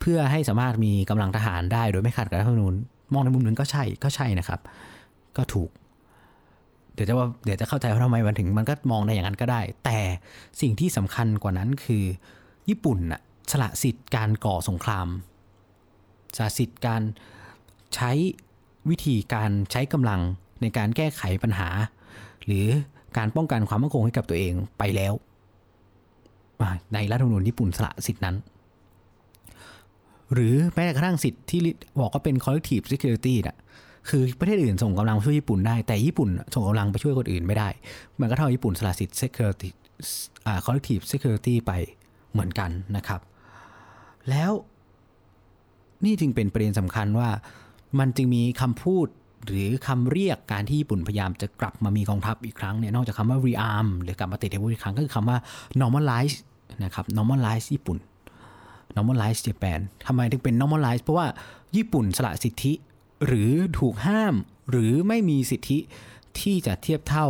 Speaker 1: เพื่อให้สามารถมีกำลังทหารได้โดยไม่ขัดกับรัฐธรรมนูญมองในมุมนึงก็ใช่ก็ใช่นะครับ ก็ถูก เดี๋ยวจะว่าเดี๋ยวจะเข้าใจว่าทำไมมันถึงมันก็มองในอย่างนั้นก็ได้ แต่สิ่งที่สำคัญกว่านั้นคือ ญี่ปุ่นน่ะสละสิทธิ์การก่อสงครามสละสิทธิ์การใช้ วิธีการใช้กำลังในการแก้ไขปัญหา หรือการป้องกันความมั่นคงให้กับตัวเองไปแล้ว ในรัฐธรรมนูญญี่ปุ่นสละสิทธินั้น หรือแม้แต่กระทั่งสิทธิ์ที่บอกว่าเป็น collective security น่ะคือประเทศอื่นส่งกำลังช่วยญี่ปุ่นได้แต่ญี่ปุ่นส่งกำลังไปช่วยคนอื่นไม่ได้ มันก็เท่าญี่ปุ่นสละสิทธิ์ security อ่า collective security ไปเหมือนกันนะครับ แล้วนี่จึงเป็นประเด็นสำคัญว่า มันจึงมีคำพูดหรือคำเรียกการที่ญี่ปุ่นพยายามจะกลับมามีกองทัพอีกครั้งเนี่ยนอกจากคำว่า rearm หรือกลับมาติดอาวุธอีกครั้งก็คือคำว่า normalize นะครับ normalize ญี่ปุ่น normalize Japan ทำไมถึงเป็น normalize เพราะว่าญี่ปุ่นสละสิทธิ หรือถูกห้าม หรือไม่มีสิทธิที่จะเทียบเท่า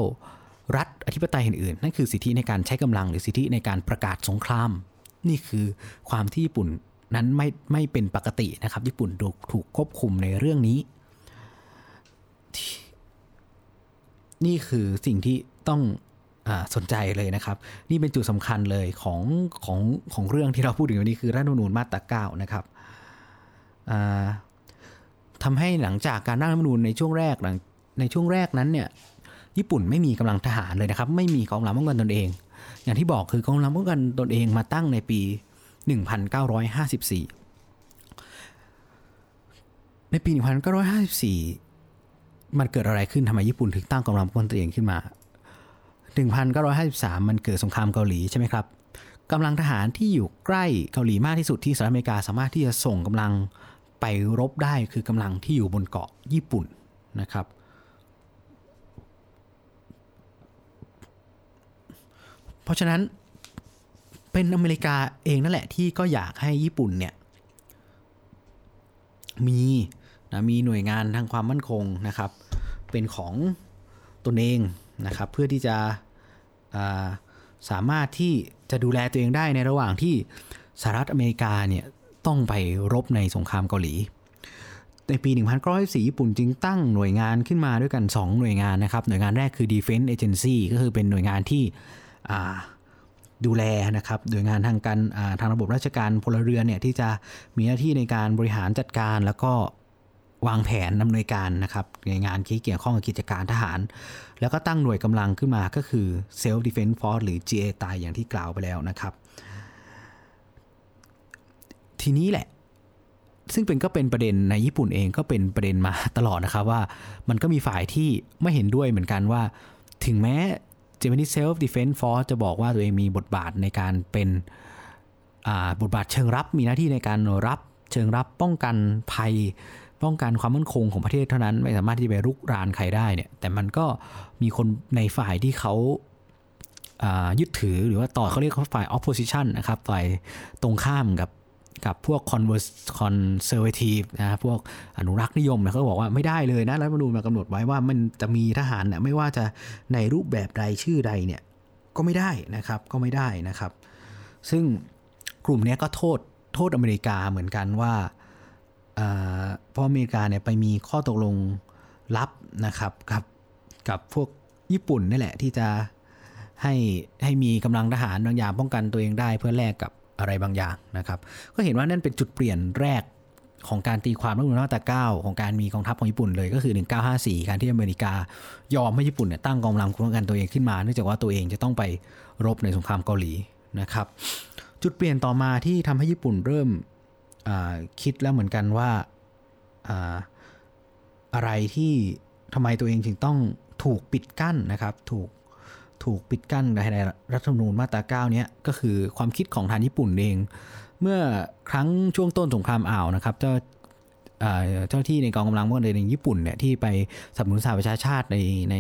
Speaker 1: รัฐอธิปไตยอื่นๆนั่นคือสิทธิในการใช้กำลังหรือสิทธิในการประกาศสงคราม นี่คือความที่ญี่ปุ่น นั้นไม่ไม่เป็นปกตินะครับ ญี่ปุ่นถูกถูกควบคุมในเรื่องนี้ นี่คือสิ่งที่ต้องอสนใจเลยนะครับ นี่เป็นจุดสำคัญเลยของของของเรื่องที่เราพูดถึงวันนี้คือรัฐธรรมนูญมาตราเก้านะครับทำให้หลังจากการร่างรัฐธรรมนูญในช่วงแรกหลังในช่วงแรกนั้นเนี่ยญี่ปุ่นไม่มีกำลังทหารเลยนะครับ ไม่มีกองกำลังป้องกันตนเอง อย่างที่บอกคือกองกำลังป้องกันตนเองมาตั้งในปี 1954 ในปี 1954 มันเกิดอะไรขึ้นทำไมญี่ปุ่นถึงตั้งกองกำลังป้องกันตัวเองขึ้นมา 1953 มันเกิดสงครามเกาหลีใช่ไหมครับกำลังทหารที่อยู่ใกล้เกาหลีมากที่สุดที่สหรัฐอเมริกาสามารถที่จะส่งกำลังไปรบได้คือกำลังที่อยู่บนเกาะญี่ปุ่นนะครับเพราะฉะนั้น เป็นอเมริกาเองนั่นแหละที่ก็อยากให้ญี่ปุ่นเนี่ย มีนะมีหน่วยงานทางความมั่นคงนะครับ เป็นของตนเองนะครับ เพื่อที่จะาสามารถที่จะดูแลตัวเองได้ในระหว่างที่สหรัฐอเมริกาเนี่ยต้องไปรบในสงครามเกาหลี ในปี 1994 ญี่ปุ่นจึงตั้งหน่วยงานขึ้นมาด้วยกัน 2 หน่วยงานนะครับ หน่วยงานแรกคือ Defense Agency ก็คือเป็นหน่วยงานที่ ดูแลนะครับโดยงานทางการทางระบบราชการพลเรือนเนี่ยที่จะมีหน้าที่ในการบริหารจัดการแล้วก็วางแผนดำเนินการนะครับในงานที่เกี่ยวข้องกับกิจการทหาร แล้วก็ตั้งหน่วยกำลังขึ้นมาก็คือ Self Defense Force หรือ GA ตายอย่างที่กล่าวไปแล้วนะครับ ทีนี้แหละ ซึ่งเป็นก็เป็นประเด็นในญี่ปุ่นเองก็เป็นประเด็นมาตลอดนะครับว่ามันก็มีฝ่ายที่ไม่เห็นด้วยเหมือนกันว่า ถึงแม้ Japanese Self Defense Force จะบอกว่าตัวเองมีบทบาทในการเป็นบทบาทเชิงรับมีหน้าที่ในการรับเชิงรับป้องกันภัย ป้องกันความมั่นคงของประเทศเท่านั้น ไม่สามารถที่จะไปรุกรานใครได้เนี่ยแต่มันก็มีคนในฝ่ายที่เขายึดถือหรือว่าต่อเขาเรียกว่าฝ่าย opposition นะครับฝ่ายตรงข้ามกับ กับพวก conservative นะพวกอนุรักษ์นิยมเนี่ยเขาบอกว่าไม่ได้เลยนะรัฐธรรมนูญมากำหนดไว้ว่ามันจะมีทหารเนี่ยไม่ว่าจะในรูปแบบใดชื่อใดเนี่ยก็ไม่ได้นะครับก็ไม่ได้นะครับ ซึ่งกลุ่มนี้ก็โทษโทษอเมริกาเหมือนกันว่าเพราะอเมริกาเนี่ยไปมีข้อตกลงลับนะครับกับกับพวกญี่ปุ่นนี่แหละที่จะให้ให้มีกำลังทหารบางอย่างป้องกันตัวเองได้เพื่อแลกกับ อะไรบางอย่างนะครับ ก็เห็นว่านั่นเป็นจุดเปลี่ยนแรกของการตีความรัฐธรรมนูญมาตรา9ของการมีกองทัพของญี่ปุ่นเลยก็คือ 1954 การที่อเมริกายอมให้ญี่ปุ่นเนี่ยตั้งกองกำลังป้องกันตัวเองขึ้นมา เนื่องจากว่าตัวเองจะต้องไปรบในสงครามเกาหลีนะครับ จุดเปลี่ยนต่อมาที่ทำให้ญี่ปุ่นเริ่มคิดแล้วเหมือนกันว่าอะไรที่ทำไมตัวเองจึงต้องถูกปิดกั้นนะครับ ถูก ถูกปิดกั้นในรัฐธรรมนูญมาตรา9เนี้ยก็คือความคิดของทางญี่ปุ่นเอง เมื่อครั้งช่วงต้นสงครามอ่าวนะครับเจ้าเจ้าที่ในกองกำลังพวกในญี่ปุ่นเนี่ยที่ไปสนับสนุนสหประชาชาติในใน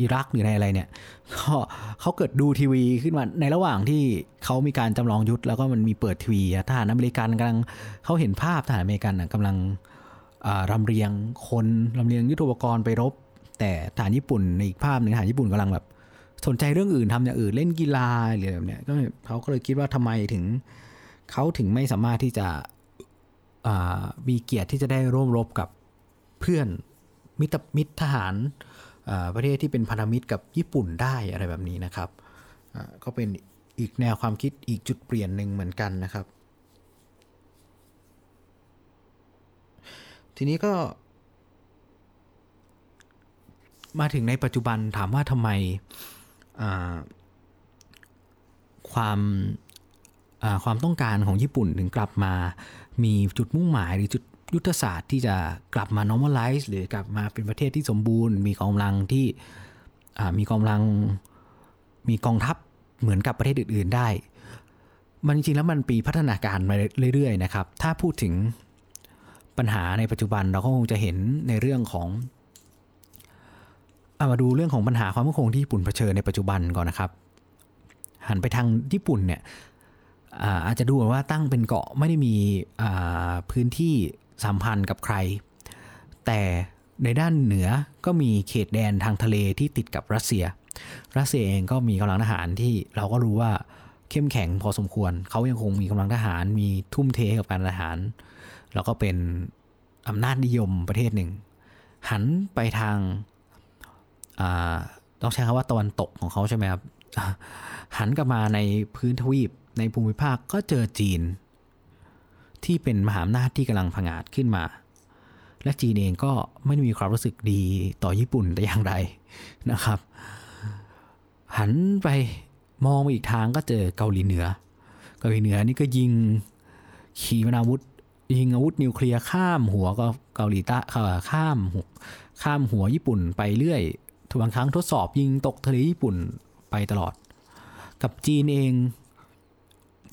Speaker 1: อิรักหรือในอะไรเนี่ยก็เขาเกิดดูทีวีขึ้นมาในระหว่างที่เขามีการจำลองยุทธแล้วก็มันมีเปิดทีวีทหารอเมริกันกำลังเขาเห็นภาพทหารอเมริกันกำลังรำเรียงคนรำเรียงยุทโธปกรณ์ไปรบ แต่ทหารญี่ปุ่นในอีกภาพหนึ่งทหารญี่ปุ่นกำลังแบบสนใจเรื่องอื่นทำอย่างอื่นเล่นกีฬาอะไรแบบเนี้ยก็เขาก็เลยคิดว่าทำไมถึงเขาถึงไม่สามารถที่จะมีเกียรติที่จะได้ร่วมรบกับเพื่อนมิตรมิตรทหารประเทศที่เป็นพันธมิตรกับญี่ปุ่นได้อะไรแบบนี้นะครับก็เป็นอีกแนวความคิดอีกจุดเปลี่ยนหนึ่งเหมือนกันนะครับ ทีนี้ก็ มาถึงในปัจจุบันถามว่าทำไมความความต้องการของญี่ปุ่นถึงกลับมา มีจุดมุ่งหมายหรือจุดยุทธศาสตร์ที่จะกลับมา normalize หรือกลับมาเป็นประเทศที่สมบูรณ์ มีกองกำลังที่มีกองกำลังมีกองทัพเหมือนกับประเทศอื่น ๆได้ มันจริงๆแล้วมันปีพัฒนาการมาเรื่อยๆนะครับ ถ้าพูดถึงปัญหาในปัจจุบันเราก็คงจะเห็นในเรื่องของ มาดูเรื่องของปัญหาความมั่นคงที่ญี่ปุ่นเผชิญในปัจจุบันก่อนนะครับ หันไปทางญี่ปุ่นเนี่ยอาจจะดูว่าตั้งเป็นเกาะไม่ได้มีพื้นที่สัมพันธ์กับใคร แต่ในด้านเหนือก็มีเขตแดนทางทะเลที่ติดกับรัสเซีย รัสเซียเองก็มีกำลังทหารที่เราก็รู้ว่าเข้มแข็งพอสมควร เขายังคงมีกำลังทหารมีทุ่มเทกับการทหาร แล้วก็เป็นอำนาจนิยมประเทศหนึ่ง หันไปทาง ต้องใช้คำว่าตะวันตกของเขาใช่ไหมครับ หันกลับมาในพื้นทวีปในภูมิภาคก็เจอจีน ที่เป็นมหาอำนาจที่กำลังผงาดขึ้นมา และจีนเองก็ไม่ได้มีความรู้สึกดีต่อญี่ปุ่นแต่อย่างใดนะครับ หันไปมองไปอีกทางก็เจอเกาหลีเหนือ เกาหลีเหนือนี่ก็ยิงขีปนาวุธยิงอาวุธนิวเคลียร์ข้ามหัวก็เกาหลีใต้ข้ามข้ามหัวญี่ปุ่นไปเรื่อย ทุกบางครั้งทดสอบยิงตกทะเลญี่ปุ่นไปตลอด กับจีนเอง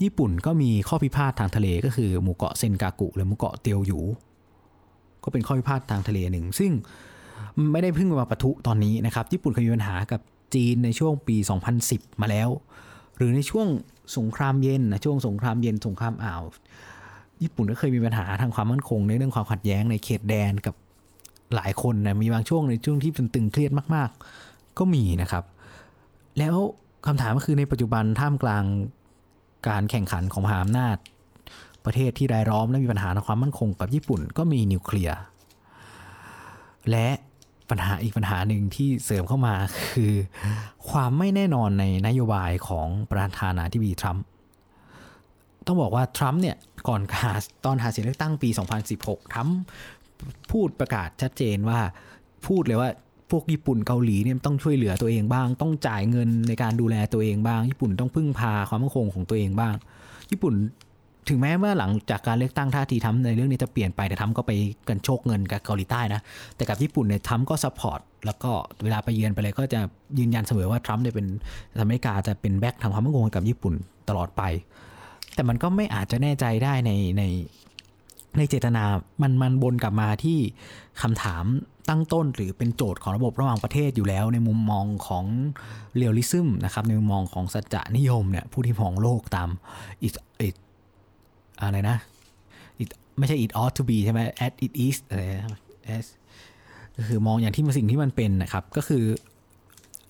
Speaker 1: ญี่ปุ่นก็มีข้อพิพาททางทะเลก็คือหมู่เกาะเซนกากุ หรือหมู่เกาะเตียวหยู ก็เป็นข้อพิพาททางทะเลหนึ่ง ซึ่งไม่ได้เพิ่งมาปะทุตอนนี้นะครับ ญี่ปุ่นเคยมีปัญหากับจีนในช่วงปี 2010 มาแล้ว หรือในช่วงสงครามเย็นนะช่วงสงครามเย็นสงครามอ่าว ญี่ปุ่นก็เคยมีปัญหาทางความมั่นคงในเรื่องความขัดแย้งในเขตแดนกับ หลายคนนะมีบางช่วงในช่วงที่เป็นตึงเครียดมากๆ ก็มีนะครับ แล้วคำถามก็คือในปัจจุบันท่ามกลางการแข่งขันของมหาอำนาจ ประเทศที่รายล้อมและมีปัญหาในความมั่นคงกับญี่ปุ่น ก็มีนิวเคลียร์และปัญหาอีกปัญหาหนึ่งที่เสริมเข้ามาคือ ความไม่แน่นอนในนโยบายของประธานาธิบดีทรัมป์ต้องบอกว่าทรัมป์เนี่ยก่อนหาตอนหาเสียงเลือกตั้งปี 2016ทรัมป์ พูดประกาศชัดเจนว่าพูดเลยว่าพวกญี่ปุ่นเกาหลีเนี่ยต้องช่วยเหลือตัวเองบ้าง ต้องจ่ายเงินในการดูแลตัวเองบ้าง ญี่ปุ่นต้องพึ่งพาความมั่นคงของตัวเองบ้าง ญี่ปุ่นถึงแม้ว่าหลังจากการเลือกตั้งท่าทีทรัมป์ในเรื่องนี้จะเปลี่ยนไปแต่ทรัมป์ก็ไปกรรโชกเงินกับเกาหลีใต้นะ แต่กับญี่ปุ่นเนี่ยทรัมป์ก็ support แล้วก็เวลาไปเยือนไปเลยก็จะยืนยันเสมอว่าทรัมป์เนี่ยเป็นอเมริกาจะเป็น back ทางความมั่นคงกับญี่ปุ่นตลอดไป แต่มันก็ไม่อาจจะแน่ใจได้ในใน ในเจตนามันมันวนกลับมาที่คำถามตั้งต้นหรือเป็นโจทย์ของระบบระหว่างประเทศอยู่แล้ว ในมุมมองของ realism นะครับ ในมุมมองของสัจจนิยมเนี่ยผู้ที่มองโลกตามอิอิอะไรนะ it ไม่ใช่ it ought to be ใช่ไหม as it is อะไร as ก็คือมองอย่างที่มันสิ่งที่มันเป็นนะครับ ก็คือ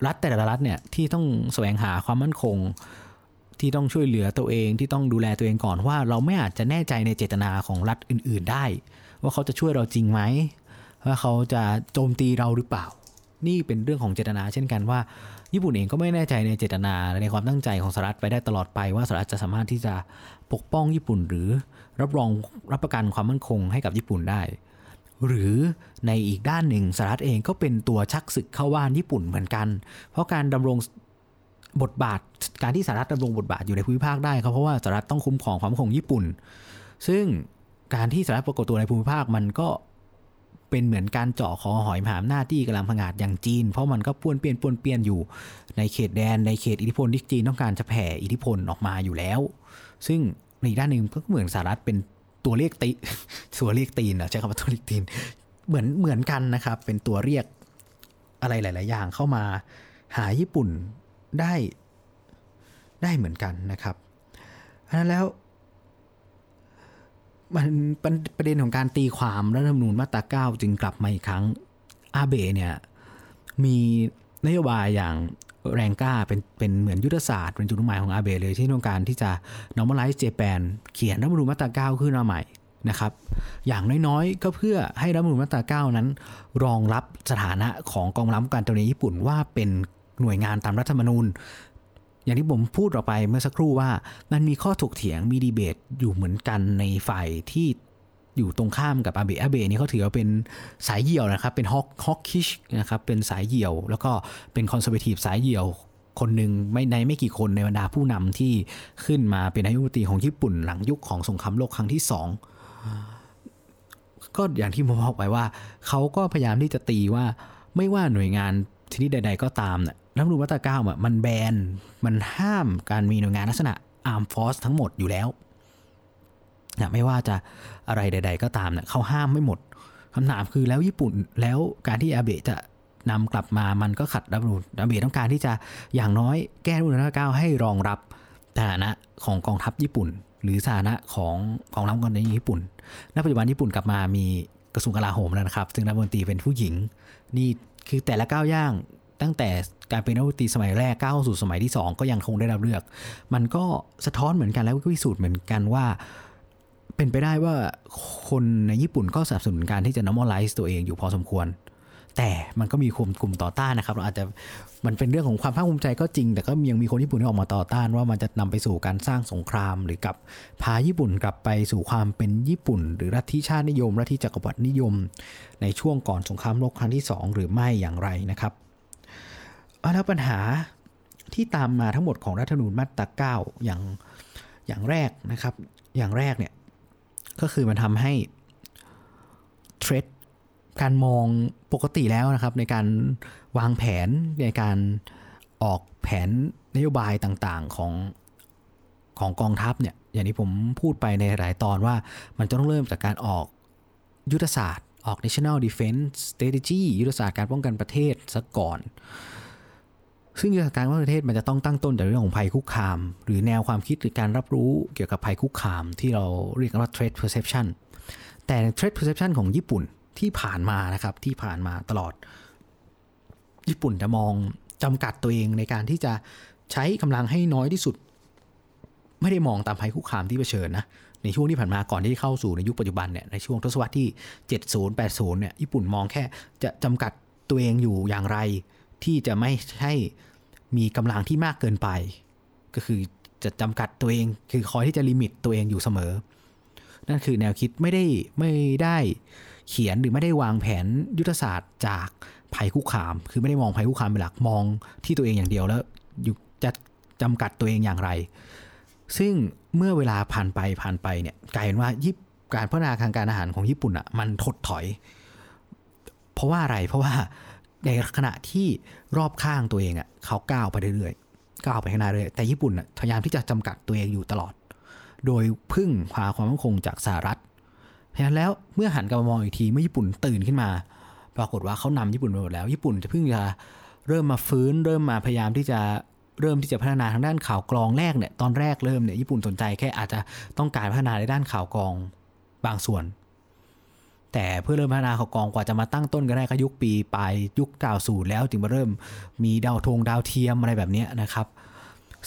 Speaker 1: รัฐแต่ละรัฐเนี่ยที่ต้องแสวงหาความมั่นคง ที่ต้องช่วยเหลือตัวเองที่ต้องดูแลตัวเองก่อนว่า เราไม่อาจจะแน่ใจในเจตนาของรัฐอื่น ๆ ได้ ว่าเขาจะช่วยเราจริงไหมว่าเขาจะโจมตีเราหรือเปล่า นี่เป็นเรื่องของเจตนาเช่นกันว่า ญี่ปุ่นเองก็ไม่แน่ใจในเจตนาในความตั้งใจของสหรัฐไปได้ตลอดไปว่าสหรัฐจะสามารถที่จะปกป้องญี่ปุ่น หรือรับรองรับประกันความมั่นคงให้กับญี่ปุ่นได้ หรือในอีกด้านหนึ่งสหรัฐเองก็เป็นตัวชักศึกเข้าว่านญี่ปุ่นเหมือนกัน เพราะการดำรง บทบาทการที่สหรัฐดำรงบทบาทอยู่ในภูมิภาคได้ครับเพราะว่าสหรัฐต้องคุ้มครองความคงญี่ปุ่น ซึ่งการที่สหรัฐปรากฏตัวในภูมิภาคมันก็เป็นเหมือนการเจาะคอหอยมหาอำนาจที่กำลังผงาดอย่างจีน เพราะมันก็ป้วนเปี้ยนป้วนเปี้ยนอยู่ในเขตแดนในเขตอิทธิพลที่จีนต้องการจะแผ่อิทธิพลออกมาอยู่แล้ว ซึ่งในด้านหนึ่งก็เหมือนสหรัฐเป็นตัวเรียกตีตัวเรียกตีนอะใช้คำว่าตัวเรียกตีนเหมือนเหมือนกันนะครับ เป็นตัวเรียกอะไรหลาย ๆ อย่างเข้ามาหาญี่ปุ่น ได้ได้เหมือนกันนะครับเพราะนั้นแล้วมันเป็นประเด็นของการตีความรัฐธรรมนูญมาตราเก้าจึงกลับมาอีกครั้งอาเบเนี่ยมีนโยบายอย่างแรงกล้าเป็นเป็นเหมือนยุทธศาสตร์เป็นจุดมุ่งหมายของอาเบเลยที่ต้องการที่จะ normalize Japan เขียนรัฐธรรมนูญมาตราเก้าขึ้นมาใหม่นะครับ อย่างน้อยๆ ก็เพื่อให้รัฐธรรมนูญมาตราเก้านั้น รองรับสถานะของกองทัพการตัวนี้ญี่ปุ่นว่าเป็น หน่วยงานตามรัฐธรรมนูญ อย่างที่ผมพูดออกไปเมื่อสักครู่ว่ามันมีข้อถกเถียงมีดีเบตอยู่เหมือนกันในฝ่ายที่อยู่ตรงข้ามกับอาเบะอาเบะนี่เขาถือว่าเป็นสายเหี่ยวนะครับ เป็น hawk hawkish นะครับเป็นสายเหี่ยว แล้วก็เป็นคอนเซอร์เวทีฟสายเหี่ยวคนหนึ่งไม่ในไม่กี่คนในบรรดาผู้นำที่ขึ้นมาเป็นนายกรัฐมนตรีของญี่ปุ่นหลังยุคของสงครามโลกครั้งที่สองก็อย่างที่ผมบอกไปว่า เขาก็พยายามที่จะตีว่าไม่ว่าหน่วยงานชนิดใด ๆ ก็ตามเนี่ย รัฐธรรมนูญมาตราเก้าอะมัน ban มันห้ามการมีหน่วยงานลักษณะ armed force ทั้งหมดอยู่แล้วนะไม่ว่าจะอะไรใด ๆ ก็ตามเนี่ยเขาห้ามไม่หมดคำถามคือแล้วญี่ปุ่นแล้วการที่อาเบะจะนำกลับมามันก็ขัดรัฐมนูญอาเบะต้องการที่จะอย่างน้อยแก้รัฐมนูญมาตราเก้าให้รองรับฐานะของกองทัพญี่ปุ่น หรือสถานะของกองทัพกองทัพญี่ปุ่นณปัจจุบันญี่ปุ่นกลับมามีกระทรวงกลาโหมแล้วนะครับ ซึ่งรัฐมนตรีเป็นผู้หญิง นี่คือแต่ละก้าวย่าง ตั้งแต่การเป็นนักดนตรีสมัยแรกก้าวสู่สมัยที่ 2 ก็ยังคงได้รับเลือก มันก็สะท้อนเหมือนกันแล้วก็พิสูจน์เหมือนกันว่า เป็นไปได้ว่าคนในญี่ปุ่นก็สนับสนุนการที่จะ normalize ตัวเองอยู่พอสมควร แต่มันก็มีกลุ่มกลุ่มต่อต้านนะครับเราอาจจะมันเป็นเรื่องของความภาคภูมิใจก็จริง แต่ก็ยังมีคนญี่ปุ่นที่ออกมาต่อต้านว่ามันจะนำไปสู่การสร้างสงคราม หรือกับพาญี่ปุ่นกลับไปสู่ความเป็นญี่ปุ่น หรือรัฐชาตินิยมรัฐจักรวรรดินิยม ในช่วงก่อนสงครามโลกครั้งที่ 2 หรือไม่อย่างไรนะครับ แล้วปัญหาที่ตามมาทั้งหมดของรัฐธรรมนูญมาตราเก้าอย่างอย่างแรกนะครับ อย่างแรกเนี่ย ก็คือมันทำให้เทรดการมองปกติแล้วนะครับ ในการวางแผนในการออกแผนนโยบายต่างๆของของกองทัพเนี่ย อย่างที่ผมพูดไปในหลายตอนว่ามันจะต้องเริ่มจากการออกยุทธศาสตร์ ออก national defense strategy ยุทธศาสตร์การป้องกันประเทศซะก่อน ซึ่งยุทธการว่าประเทศมันจะต้องตั้งต้นจากเรื่องของภัยคุกคาม หรือแนวความคิดหรือการรับรู้เกี่ยวกับภัยคุกคามที่เราเรียกว่า threat perception แต่ threat perception ของญี่ปุ่นที่ผ่านมานะครับที่ผ่านมาตลอด ญี่ปุ่นจะมองจำกัดตัวเองในการที่จะใช้กำลังให้น้อยที่สุด ไม่ได้มองตามภัยคุกคามที่เผชิญนะในช่วงที่ผ่านมาก่อนที่เข้าสู่ในยุคปัจจุบันเนี่ยในช่วงทศวรรษที่ 70 80เนี่ยญี่ปุ่นมองแค่จะจำกัดตัวเองอยู่อย่างไร ที่จะไม่ใช่มีกำลังที่มากเกินไป ก็คือจะจำกัดตัวเอง คือคอยที่จะลิมิตตัวเองอยู่เสมอ นั่นคือแนวคิดไม่ได้ไม่ได้เขียนหรือไม่ได้วางแผนยุทธศาสตร์จากภัยคุกคาม คือไม่ได้มองภัยคุกคามเป็นหลักมองที่ตัวเองอย่างเดียวแล้วจะจำกัดตัวเองอย่างไร ซึ่งเมื่อเวลาผ่านไปผ่านไปเนี่ยกลายเป็นว่ายิปการพัฒนาทางการอาหารของญี่ปุ่นอะ่ะมันถดถอย เพราะว่าอะไรเพราะว่า ในขณะที่รอบข้างตัวเองอะเขาก้าวไปเรื่อยๆก้าวไปข้างหน้าเรื่อยแต่ญี่ปุ่นอะพยายามที่จะจำกัดตัวเองอยู่ตลอด โดยพึ่งพาความมั่นคงจากสหรัฐเพราะฉะนั้นแล้วเมื่อหันกลับมามองอีกทีเมื่อญี่ปุ่นตื่นขึ้นมา ปรากฏว่าเขานำญี่ปุ่นไปหมดแล้ว ญี่ปุ่นจะเพิ่งจะเริ่มมาฟื้น เริ่มมาพยายามที่จะเริ่มที่จะพัฒนาทางด้านข่าวกรองแรกเนี่ยตอนแรกเริ่มเนี่ยญี่ปุ่นสนใจแค่อาจจะต้องการพัฒนาในด้านข่าวกรองบางส่วน แต่เพื่อเริ่มพัฒนาข่าวกองกว่าจะมาตั้งต้นกันได้ก็ยุคปีปลายยุค90แล้วถึงมาเริ่มมีดาวธงดาวเทียมอะไรแบบนี้นะครับ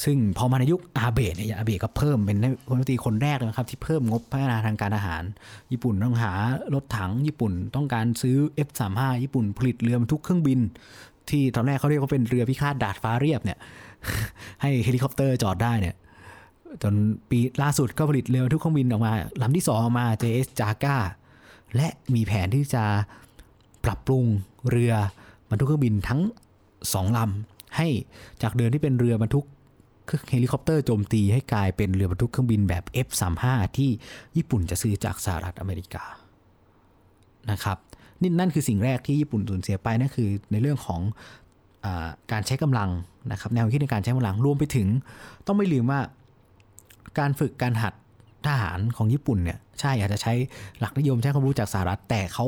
Speaker 1: ซึ่งพอมาในยุคอาเบะเนี่ยอาเบะก็เพิ่มเป็นคนตีคนแรกนะครับที่เพิ่มงบพัฒนาทางการอาหาร ญี่ปุ่นต้องหารถถังญี่ปุ่นต้องการซื้อ F35 ญี่ปุ่นผลิตเรือรรทุกเครื่องบิน ที่ตอนแรกเขาเรียกว่าเป็นเรือพิฆาตดาดฟ้าเรียบเนี่ยให้เฮลิคอปเตอร์จอดได้เนี่ยจนปีล่าสุดก็ผลิตเรือบรรทุกเครื่องบินออกมาลำที่สองออกมา JS Kaga และมีแผนที่จะปรับปรุงเรือบรรทุกเครื่องบินทั้งสองลำให้จากเดิมที่เป็นเรือบรรทุกเฮลิคอปเตอร์โจมตีให้กลายเป็นเรือบรรทุกเครื่องบินแบบ F35 ที่ญี่ปุ่นจะซื้อจากสหรัฐอเมริกานะครับนี่นั่นคือสิ่งแรกที่ญี่ปุ่นสูญเสียไปนั่นคือในเรื่องของอการใช้กำลังนะครับแนวคิดในการใช้กำลังรวมไปถึง ต้องไม่ลืมว่าการฝึกการหัด ทหารของญี่ปุ่นเนี่ยใช่อาจจะใช้หลักนิยมใช้ความรู้จากสหรัฐ แต่เขา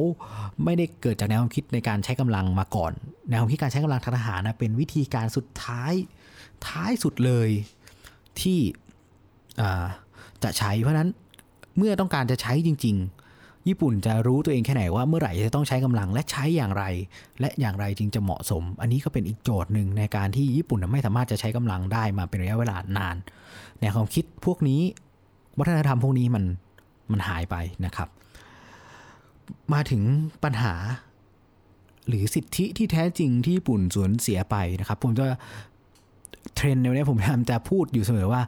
Speaker 1: ไม่ได้เกิดจากแนวความคิดในการใช้กำลังมาก่อน แนวความคิดการใช้กำลังทางทหารนะเป็นวิธีการสุดท้ายท้ายสุดเลยที่จะใช้เพราะนั้นเมื่อต้องการจะใช้จริง ๆ ญี่ปุ่นจะรู้ตัวเองแค่ไหนว่าเมื่อไหร่จะต้องใช้กำลังและใช้อย่างไร และอย่างไรจึงจะเหมาะสม อันนี้ก็เป็นอีกโจทย์หนึ่งในการที่ญี่ปุ่นไม่สามารถจะใช้กำลังได้มาเป็นระยะเวลานานแนวความคิดพวกนี้ วัฒนธรรมพวกนี้มันมันหายไปนะครับ มาถึงปัญหา หรือสิทธิที่แท้จริงที่ญี่ปุ่นสูญเสียไปนะครับ ผมจะเทรนด์ในนี้ผมพยายามจะพูดอยู่เสมอว่า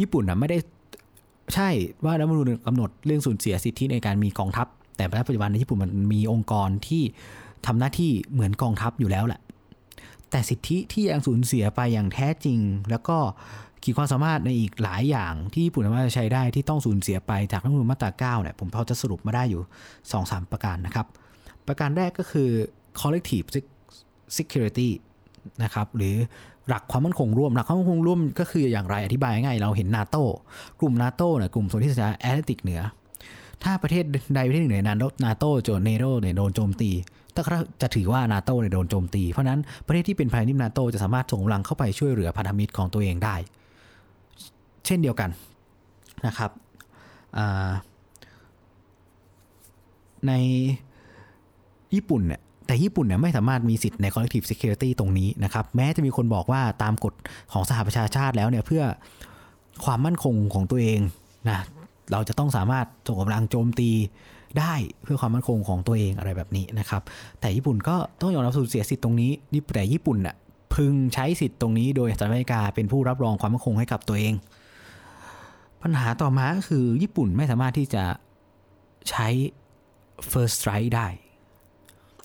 Speaker 1: ญี่ปุ่นนะไม่ได้ใช่ว่ารัฐมนูญกำหนดเรื่องสูญเสียสิทธิในการมีกองทัพ แต่ปัจจุบันในญี่ปุ่นมันมีองค์กรที่ทำหน้าที่เหมือนกองทัพอยู่แล้วแหละแต่สิทธิที่ยังสูญเสียไปอย่างแท้จริง แล้วก็ ขีดความสามารถในอีกหลายอย่างที่ญี่ปุ่นสามารถจะใช้ได้ที่ต้องสูญเสียไปจากรัฐมนูญมาตรา 9 เนี่ย ผมพอจะสรุปมาได้อยู่ 2-3 ประการนะครับ ประการแรกก็คือ collective security นะครับหรือหลักความมั่นคงร่วม หลักความมั่นคงร่วมก็คืออย่างไรอธิบายง่ายเราเห็นนาโตกลุ่มนาโตเนี่ยกลุ่มโซนที่สาแอตแลนติกเหนือ ถ้าประเทศใดประเทศหนึ่งในนาโต้โจนเนโรเนี่ยโดนโจมตีถ้าจะถือว่านาโต้เนี่ยโดนโจมตี เพราะนั้นประเทศที่เป็นภายในนาโต้จะสามารถส่งกำลังเข้าไปช่วยเหลือพันธมิตรของตัวเองได้ เช่นเดียวกันนะครับในญี่ปุ่นเนี่ยแต่ญี่ปุ่นเนี่ยไม่สามารถมีสิทธิ์ใน collective security ตรงนี้นะครับ แม้จะมีคนบอกว่าตามกฎของสหประชาชาติแล้วเนี่ยเพื่อความมั่นคงของตัวเองนะเราจะต้องสามารถส่งกำลังโจมตีได้เพื่อความมั่นคงของตัวเองอะไรแบบนี้นะครับ แต่ญี่ปุ่นก็ต้องยอมรับสูญเสียสิทธิ์ตรงนี้แต่ญี่ปุ่นน่ะพึงใช้สิทธิ์ตรงนี้โดยสหรัฐอเมริกาเป็นผู้รับรองความมั่นคงให้กับตัวเอง ปัญหาต่อมาก็คือญี่ปุ่นไม่สามารถที่จะใช้ first strike ได้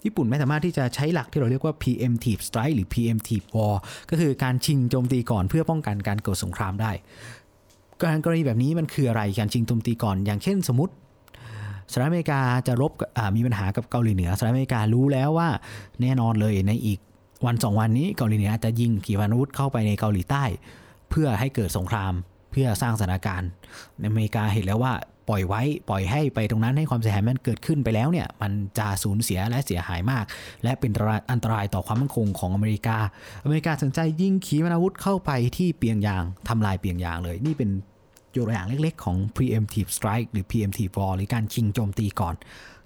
Speaker 1: ญี่ปุ่นไม่สามารถที่จะใช้หลักที่เราเรียกว่า preemptive strike หรือ preemptive war ก็คือการชิงโจมตีก่อนเพื่อป้องกันการเกิดสงครามได้ การกรณีแบบนี้มันคืออะไรการชิงโจมตีก่อน อย่างเช่นสมมติสหรัฐอเมริกาจะรบมีปัญหากับเกาหลีเหนือสหรัฐอเมริการู้แล้วว่าแน่นอนเลยในอีกวันสองวันนี้เกาหลีเหนือจะยิงขีปนาวุธเข้าไปในเกาหลีใต้ เพื่อให้เกิดสงคราม พื่อสร้างสถานการณ์อเมริกาเห็นแล้วว่าปล่อยไว้ปล่อยให้ไปตรงนั้นให้ความเสียหายมันเกิดขึ้นไปแล้วเนี่ยมันจะสูญเสียและเสียหายมาก และเป็นอันตรายต่อความมั่นคงของอเมริกา อเมริกาสนใจยิงขีปนาวุธเข้าไปที่เปียงยางทำลายเปียงยางเลย นี่เป็นตัวอย่างเล็กๆ ของ preemptive strike หรือ preemptive war หรือการชิงโจมตีก่อน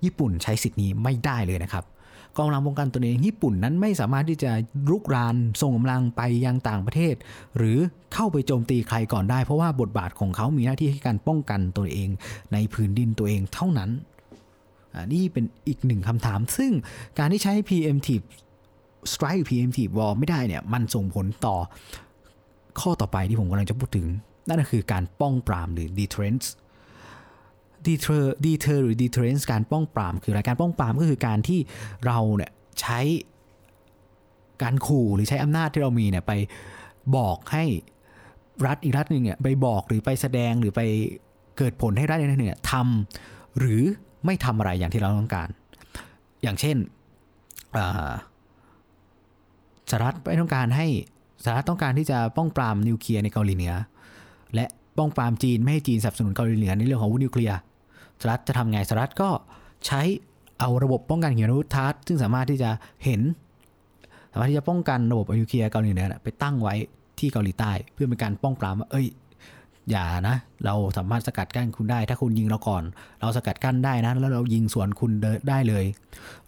Speaker 1: ญี่ปุ่นใช้สิทธิ์นี้ไม่ได้เลยนะครับ กองกำลังป้องกันตัวเองญี่ปุ่นนั้นไม่สามารถที่จะรุกรานส่งกำลังไปยังต่างประเทศ หรือเข้าไปโจมตีใครก่อนได้ เพราะว่าบทบาทของเขามีหน้าที่ให้การป้องกันตัวเองในพื้นดินตัวเองเท่านั้นนี่เป็นอีกหนึ่งคำถาม ซึ่งการที่ใช้ preemptive strike preemptive war ไม่ได้เนี่ยมันส่งผลต่อข้อต่อไปที่ผมกำลังจะพูดถึง นั่นก็คือการป้องปรามหรือ deterrence deter deter หรือ deterrence การป้องปราม คืออะไรการป้องปรามก็คือการที่เราเนี่ยใช้การขู่หรือใช้อำนาจที่เรามีเนี่ยไปบอกให้รัฐอีกรัฐหนึ่งเนี่ยไปบอกหรือไปแสดงหรือไปเกิดผลให้รัฐนั้นเนี่ยทำหรือไม่ทำอะไรอย่างที่เราต้องการ อย่างเช่นสหรัฐไม่ต้องการให้สหรัฐต้องการที่จะป้องปรามนิวเคลียร์ในเกาหลีเหนือและป้องปรามจีนไม่ให้จีนสนับสนุนเกาหลีเหนือในเรื่องของวุธนิวเคลียร์ สหรัฐจะทำไงสหรัฐก็ใช้เอาระบบป้องกันขีปนาวุธทัศซึ่งสามารถที่จะเห็น สามารถที่จะป้องกันระบบนิวเคลียร์เกาหลีเหนือไปตั้งไว้ที่เกาหลีใต้ เพื่อเป็นการป้องปรามว่าเอ้ย อย่านะ เราสามารถสกัดกั้นคุณได้ ถ้าคุณยิงเราก่อน เราสกัดกั้นได้นะแล้วเรายิงสวนคุณได้เลย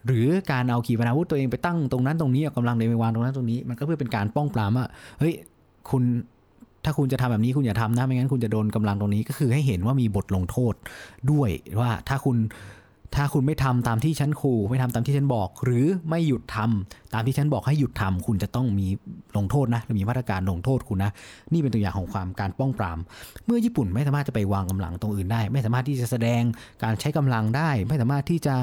Speaker 1: หรือการเอาขีปนาวุธตัวเองไปตั้งตรงนั้นตรงนี้เอากำลังเดินไปวางตรงนั้นตรงนี้ มันก็เพื่อเป็นการป้องปรามว่าเฮ้ยคุณ ถ้าคุณจะทำแบบนี้คุณอย่าทำนะไม่งั้นคุณจะโดนกำลังตรงนี้ก็คือให้เห็นว่ามีบทลงโทษด้วยว่าถ้าคุณถ้าคุณไม่ทำตามที่ฉันขู่ไม่ทำตามที่ฉันบอก หรือไม่หยุดทำตามที่ฉันบอกให้หยุดทำคุณจะต้องมีลงโทษนะมีมาตรการลงโทษคุณนะ นี่เป็นตัวอย่างของความการป้องปราม เมื่อญี่ปุ่นไม่สามารถจะไปวางกำลังตรงอื่นได้ ไม่สามารถที่จะแสดงการใช้กำลังได้ ไม่สามารถที่จะ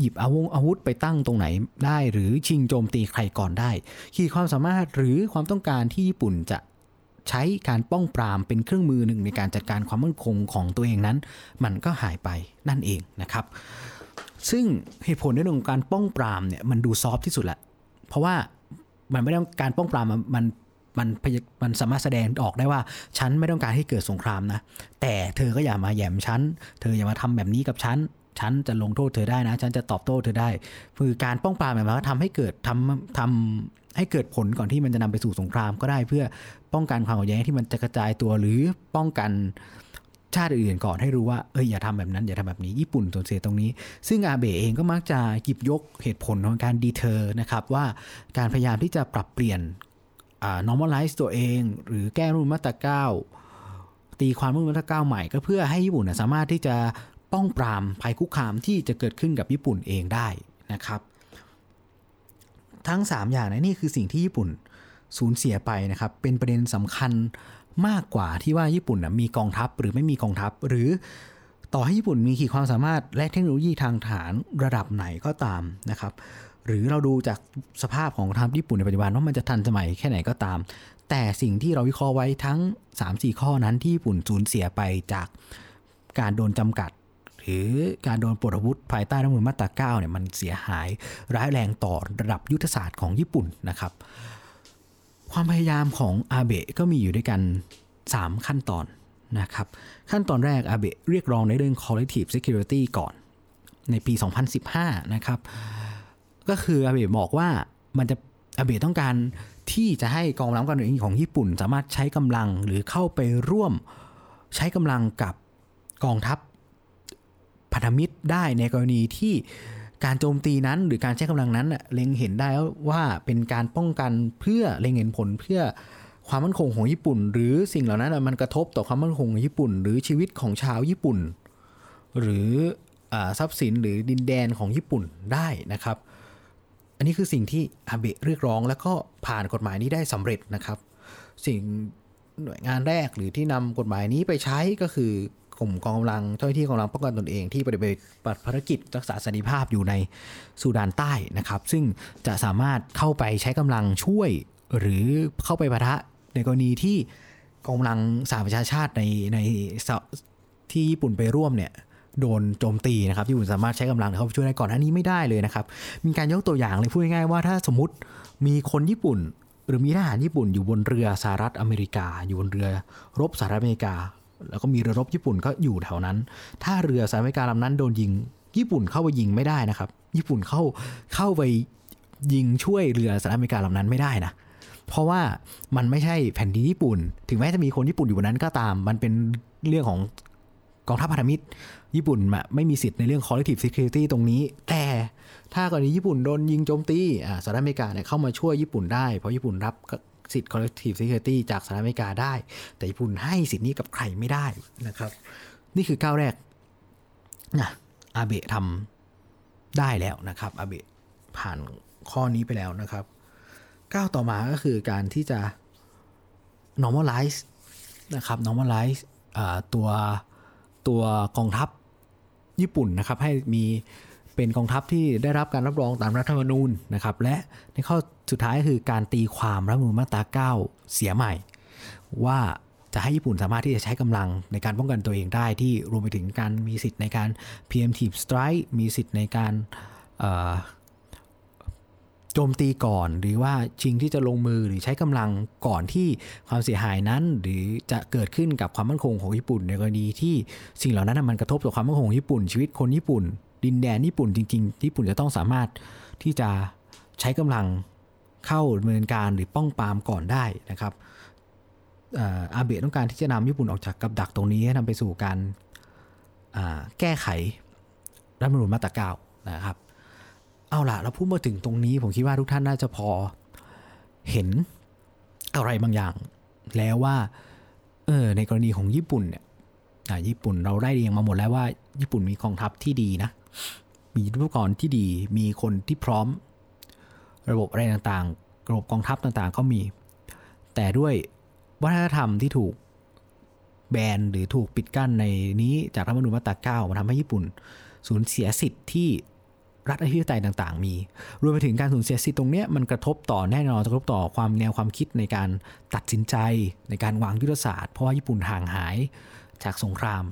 Speaker 1: หยิบอาวงอาวุธไปตั้งตรงไหนได้ หรือชิงโจมตีใครก่อนได้ ขีดความสามารถหรือความต้องการที่ญี่ปุ่นจะ ใช้การป้องปรามเป็นเครื่องมือหนึ่งในการจัดการความมั่นคงของตัวเองนั้น มันก็หายไปนั่นเองนะครับ ซึ่งเหตุผลในเรื่องของการป้องปรามเนี่ยมันดูซอฟที่สุดแหละเพราะว่ามันไม่ได้การป้องปรามมันมันมันมันสามารถแสดงออกได้ว่า ฉันไม่ต้องการให้เกิดสงครามนะ แต่เธอก็อย่ามาแยมฉัน เธออย่ามาทำแบบนี้กับฉัน ฉันจะลงโทษเธอได้นะ ฉันจะตอบโต้เธอได้ คือการป้องปรามมายความว่าทำให้เกิดทำทำ ให้เกิดผลก่อนที่มันจะนำไปสู่สงครามก็ได้เพื่อป้องกันความขัดแย้งที่มันจะกระจายตัวหรือป้องกันชาติอื่นก่อนให้รู้ว่าเอออย่าทำแบบนั้นอย่าทำแบบนี้ญี่ปุ่นตัวเสียตรงนี้ ซึ่งอาเบะเองก็มักจะหยิบยกเหตุผลของการดีเทอร์นะครับว่าการพยายามที่จะปรับเปลี่ยนอ่า normalize ตัวเอง หรือแก้รุ่นมาตราเก้าตีความรุ่นมาตราเก้าใหม่ก็เพื่อให้ญี่ปุ่นสามารถที่จะป้องปรามภัยคุกคามที่จะเกิดขึ้นกับญี่ปุ่นเองได้นะครับ ทั้ง 3 อย่างนะนี่คือสิ่งที่ญี่ปุ่นสูญเสียไปนะครับ เป็นประเด็นสำคัญมากกว่าที่ว่าญี่ปุ่นมีกองทัพหรือไม่มีกองทัพ หรือต่อให้ญี่ปุ่นมีขีดความสามารถและเทคโนโลยีทางฐานระดับไหนก็ตามนะครับ หรือเราดูจากสภาพของทัพญี่ปุ่นในปัจจุบันว่ามันจะทันสมัยแค่ไหนก็ตาม แต่สิ่งที่เราวิเคราะห์ไว้ทั้ง 3-4 ข้อนั้นที่ญี่ปุ่นสูญเสียไปจากการโดนจำกัด หรือการโดนปลดอาวุธภายใต้รัฐมนูลมาตรา9เนี่ยมันเสียหายร้ายแรงต่อระดับยุทธศาสตร์ของญี่ปุ่นนะครับ ความพยายามของอาเบะก็มีอยู่ด้วยกัน 3 ขั้นตอนนะครับ ขั้นตอนแรกอาเบะเรียกร้องในเรื่อง collective security ก่อนในปี 2015 นะครับ ก็คืออาเบะบอกว่ามันจะอาเบะต้องการที่จะให้กองกำลังการเงินของญี่ปุ่น สามารถใช้กำลังหรือเข้าไปร่วมใช้กำลังกับกองทัพ พันธมิตรได้ในกรณีที่การโจมตีนั้น หรือการใช้กำลังนั้นเล็งเห็นได้ว่าเป็นการป้องกันเพื่อเล็งเห็นผลเพื่อความมั่นคงของญี่ปุ่น หรือสิ่งเหล่านั้นมันกระทบต่อความมั่นคงของญี่ปุ่น หรือชีวิตของชาวญี่ปุ่น หรือทรัพย์สินหรือดินแดนของญี่ปุ่นได้นะครับ อันนี้คือสิ่งที่อาเบะเรียกร้อง แล้วก็ผ่านกฎหมายนี้ได้สำเร็จนะครับ สิ่งหน่วยงานแรกหรือที่นำกฎหมายนี้ไปใช้ก็คือ กลุ่มกองกำลังเจ้าหน้าที่กองกำลังป้องกันตนเองที่ปฏิบัติภารกิจรักษาสันติภาพอยู่ในสุดานใต้นะครับ ซึ่งจะสามารถเข้าไปใช้กำลังช่วยหรือเข้าไปปะทะในกรณีที่กองกำลังสหประชาชาติในในที่ญี่ปุ่นไปร่วมเนี่ยโดนโจมตีนะครับญี่ปุ่นสามารถใช้กำลังเข้าไปช่วยได้ก่อนอันนี้ไม่ได้เลยนะครับ มีการยกตัวอย่างเลยพูดง่ายๆว่าถ้าสมมติมีคนญี่ปุ่น หรือมีทหารญี่ปุ่นอยู่บนเรือสหรัฐอเมริกา อยู่บนเรือรบสหรัฐอเมริกา แล้วก็มีเรือรบญี่ปุ่นก็อยู่แถวนั้น ถ้าเรือสหรัฐอเมริกาลำนั้นโดนยิง ญี่ปุ่นเข้าไปยิงไม่ได้นะครับ ญี่ปุ่นเข้าเข้าไปยิงช่วยเรือสหรัฐอเมริกาลำนั้นไม่ได้นะเพราะว่ามันไม่ใช่แผ่นดินญี่ปุ่น ถึงแม้จะมีคนญี่ปุ่นอยู่บนนั้นก็ตาม มันเป็นเรื่องของกองทัพพันธมิตร ญี่ปุ่นไม่มีสิทธิ์ในเรื่อง collective security ตรงนี้ แต่ถ้ากรณีญี่ปุ่นโดนยิงโจมตีสหรัฐอเมริกาเนี่ยเข้ามาช่วยญี่ปุ่นได้ เพราะญี่ปุ่นรับ สิทธิ์ collective security จากสหรัฐอเมริกาได้ แต่ญี่ปุ่นให้สิทธินี้กับใครไม่ได้นะครับ นี่คือก้าวแรกนะอาเบะทำได้แล้วนะครับอาเบะผ่านข้อนี้ไปแล้วนะครับก้าวต่อมาก็คือการที่จะ normalize นะครับ normalize ตัวตัวกองทัพญี่ปุ่นนะครับ ให้มี เป็นกองทัพที่ได้รับการรับรองตามรัฐธรรมนูญนะครับ และในข้อสุดท้ายคือการตีความรัฐธรรมนูญมาตรา9 เสียใหม่ ว่าจะให้ญี่ปุ่นสามารถที่จะใช้กำลังในการป้องกันตัวเองได้ที่รวมไปถึงการมีสิทธิ์ในการ preemptive strike มีสิทธิ์ในการโจมตีก่อนหรือว่าชิงที่จะลงมือหรือใช้กำลังก่อนที่ความเสียหายนั้น หรือจะเกิดขึ้นกับความมั่นคงของญี่ปุ่น ในกรณีที่สิ่งเหล่านั้นมันกระทบต่อความมั่นคงของญี่ปุ่นชีวิตคนญี่ปุ่น ดินแดนญี่ปุ่นจริงๆ ญี่ปุ่นจะต้องสามารถที่จะใช้กำลังเข้าดำเนินการหรือป้องปรามก่อนได้นะครับอาเบะต้องการที่จะนำญี่ปุ่นออกจากกับดักตรงนี้ให้นำไปสู่การแก้ไขรัฐมนูลมาตราเก้านะครับ เอาล่ะเราพูดมาถึงตรงนี้ ผมคิดว่าทุกท่านน่าจะพอเห็นอะไรบางอย่าง แล้วว่าเออในกรณีของญี่ปุ่นเนี่ยญี่ปุ่นเราได้เรียงมาหมดแล้วว่าญี่ปุ่นมีกองทัพที่ดีนะ มียุทธปกรณ์ที่ดี มีคนที่พร้อม ระบบอะไรต่างๆ ระบบกองทัพต่างๆ ก็มี แต่ด้วยวัฒนธรรมที่ถูกแบนหรือถูกปิดกั้นในนี้จากรัฐมนูญมาตราเก้ามาทำให้ญี่ปุ่น สูญเสียสิทธิ์ที่รัฐอธิปไตยต่างๆ มี รวมไปถึงการสูญเสียสิทธิ์ตรงนี้มันกระทบต่อแน่นอนกระทบต่อความแนวความคิดในการตัดสินใจในการวางยุทธศาสตร์เพราะว่าญี่ปุ่นห่างหายจากสงคราม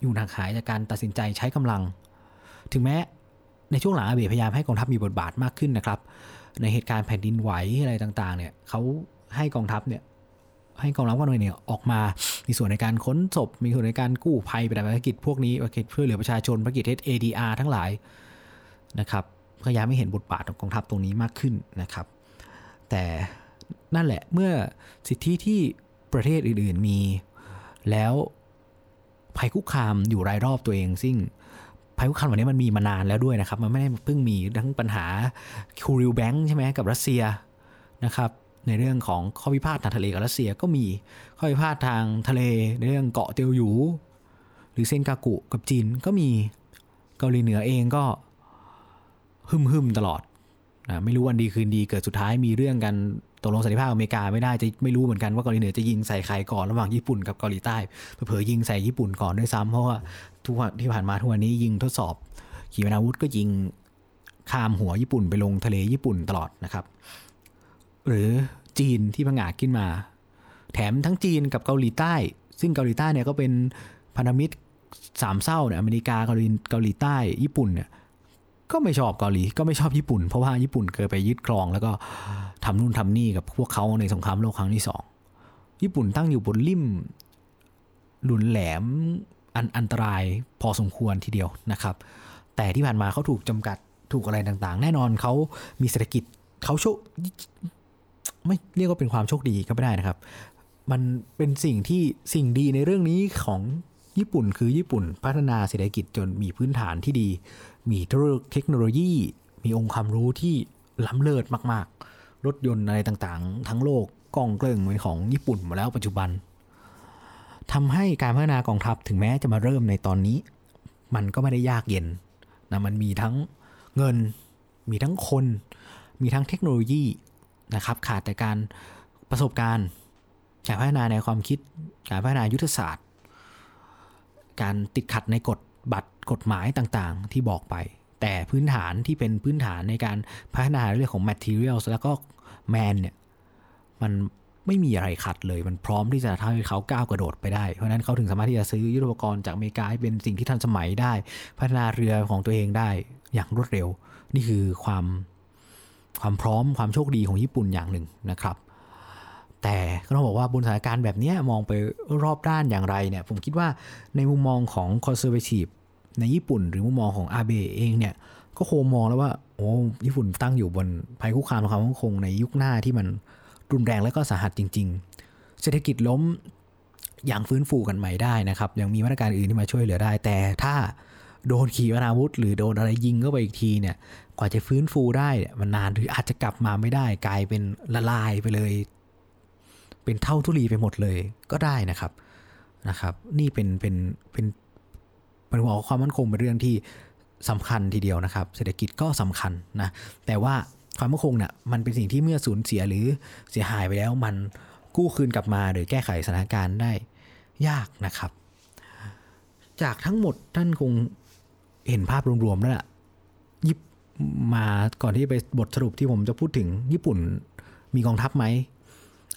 Speaker 1: อยู่ห่างหายจากการตัดสินใจใช้กำลัง ถึงแม้ในช่วงหลังอาเบะพยายามให้กองทัพมีบทบาทมากขึ้นนะครับ ในเหตุการณ์แผ่นดินไหวอะไรต่างๆ เนี่ยเขาให้กองทัพเนี่ยให้กองทัพกหน่วยเนี่ยออกมามีส่วนในการค้นศพ มีส่วนในการกู้ภัยปฏิบัติภารกิจพวกนี้ภารกิจเพื่อเหลือประชาชนภารกิจ ADR ทั้งหลายนะครับพยายามไม่เห็นบทบาทของกองทัพตรงนี้มากขึ้นนะครับ แต่นั่นแหละเมื่อสิทธิที่ประเทศอื่นๆมี แล้วภัยคุกคามอยู่รายรอบตัวเองซึ่ง ภัยคุกคามแบบนี้มันมีมานานแล้วด้วยนะครับ มันไม่ได้เพิ่งมีทั้งปัญหาคูริลแบงค์ใช่ไหมกับรัสเซียนะครับในเรื่องของข้อพิพาททางทะเลกับรัสเซียก็มีข้อพิพาททางทะเลในเรื่องเกาะเตียวหยู หรือเซนกากุกับจีนก็มีเกาหลีเหนือเองก็ฮึมฮึมตลอดนะไม่รู้วันดีคืนดีเกิดสุดท้ายมีเรื่องกัน ตกลงสันติภาพอเมริกาไม่ได้จะไม่รู้เหมือนกันว่าเกาหลีเหนือจะยิงใส่ใครก่อนระหว่างญี่ปุ่นกับเกาหลีใต้เผยยิงใส่ญี่ปุ่นก่อนด้วยซ้ำเพราะว่าทุกวันที่ผ่านมาทุกวันนี้ยิงทดสอบ ขีปนาวุธก็ยิงข้ามหัวญี่ปุ่นไปลงทะเลญี่ปุ่นตลอดนะครับ หรือจีนที่พังอาจขึ้นมา แถมทั้งจีนกับเกาหลีใต้ ซึ่งเกาหลีใต้เนี่ยก็เป็นพันธมิตรสามเศร้าเนี่ยอเมริกาเกาหลีเกาหลีใต้ญี่ปุ่นเนี่ย ก็ไม่ชอบเกาหลีก็ไม่ชอบญี่ปุ่น เพราะว่าญี่ปุ่นเคยไปยึดครอง แล้วก็ทำนู่นทำนี่กับพวกเขาในสงครามโลกครั้งที่สองญี่ปุ่นตั้งอยู่บนริมหลุนแหลมอันอันตรายพอสมควรทีเดียวนะครับ แต่ที่ผ่านมาเขาถูกจำกัดถูกอะไรต่างๆ แน่นอนเขามีเศรษฐกิจเขาโชคไม่เรียกว่าเป็นความโชคดีก็ไม่ได้นะครับ มันเป็นสิ่งที่สิ่งดีในเรื่องนี้ของญี่ปุ่นคือญี่ปุ่นพัฒนาเศรษฐกิจจนมีพื้นฐานที่ดี มีเทคโนโลยี มีองค์ความรู้ที่ล้ำเลิศมาก ๆ รถยนต์อะไรต่างๆ ทั้งโลกกองเกลื่งเป็นของญี่ปุ่นมาแล้วปัจจุบันทำให้การพัฒนากองทัพถึงแม้จะมาเริ่มในตอนนี้ มันก็ไม่ได้ยากเย็นนะมันมีทั้งเงิน มีทั้งคน มีทั้งเทคโนโลยีนะครับขาดแต่การประสบการณ์การพัฒนาในความคิด การพัฒนายุทธศาสตร์ การติดขัดในกฎ บัตรกฎหมายต่างๆ ที่บอกไป แต่พื้นฐานที่เป็นพื้นฐานในการพัฒนาเรื่องของ materials แล้วก็ man เนี่ยมันไม่มีอะไรขัดเลย มันพร้อมที่จะทำให้เขาก้าวกระโดดไปได้ เพราะนั้นเขาถึงสามารถที่จะซื้อยุทธปกรณ์จากอเมริกาให้เป็นสิ่งที่ทันสมัยได้ พัฒนาเรือของตัวเองได้อย่างรวดเร็ว นี่คือความความพร้อมความโชคดีของญี่ปุ่นอย่างหนึ่งนะครับ แต่ก็ต้องบอกว่าบนสถานการณ์แบบนี้มองไปรอบด้านอย่างไรเนี่ยผมคิดว่าในมุมมองของค ในญี่ปุ่นหรือมุมมองของอาเบะเองเนี่ย ก็โคมองแล้วว่าโอ้ญี่ปุ่นตั้งอยู่บนภัยคุกคามความมั่นคงในยุคหน้าที่มันรุนแรงและก็สาหัสจริง ๆ เศรษฐกิจล้มอย่างฟื้นฟูกันใหม่ได้นะครับ ยังมีมาตรการอื่นที่มาช่วยเหลือได้ แต่ถ้าโดนขีปนาวุธ หรือโดนอะไรยิงเข้าไปอีกทีเนี่ย กว่าจะฟื้นฟูได้มันนานหรืออาจจะกลับมาไม่ได้ กลายเป็นละลายไปเลย เป็นเท่าทุลีไปหมดเลยก็ได้นะครับนะครับ นี่เป็นเป็นเป็น เป็นหัวความมั่นคงเป็นเรื่องที่สำคัญทีเดียวนะครับ เศรษฐกิจก็สำคัญนะแต่ว่าความมั่นคงเนี่ยมันเป็นสิ่งที่เมื่อสูญเสียหรือเสียหายไปแล้วมันกู้คืนกลับมาหรือแก้ไขสถานการณ์ได้ยากนะครับ จากทั้งหมดท่านคงเห็นภาพรวมๆแล้วล่ะยิบมาก่อนที่ไปบทสรุปที่ผมจะพูดถึงญี่ปุ่นมีกองทัพไหม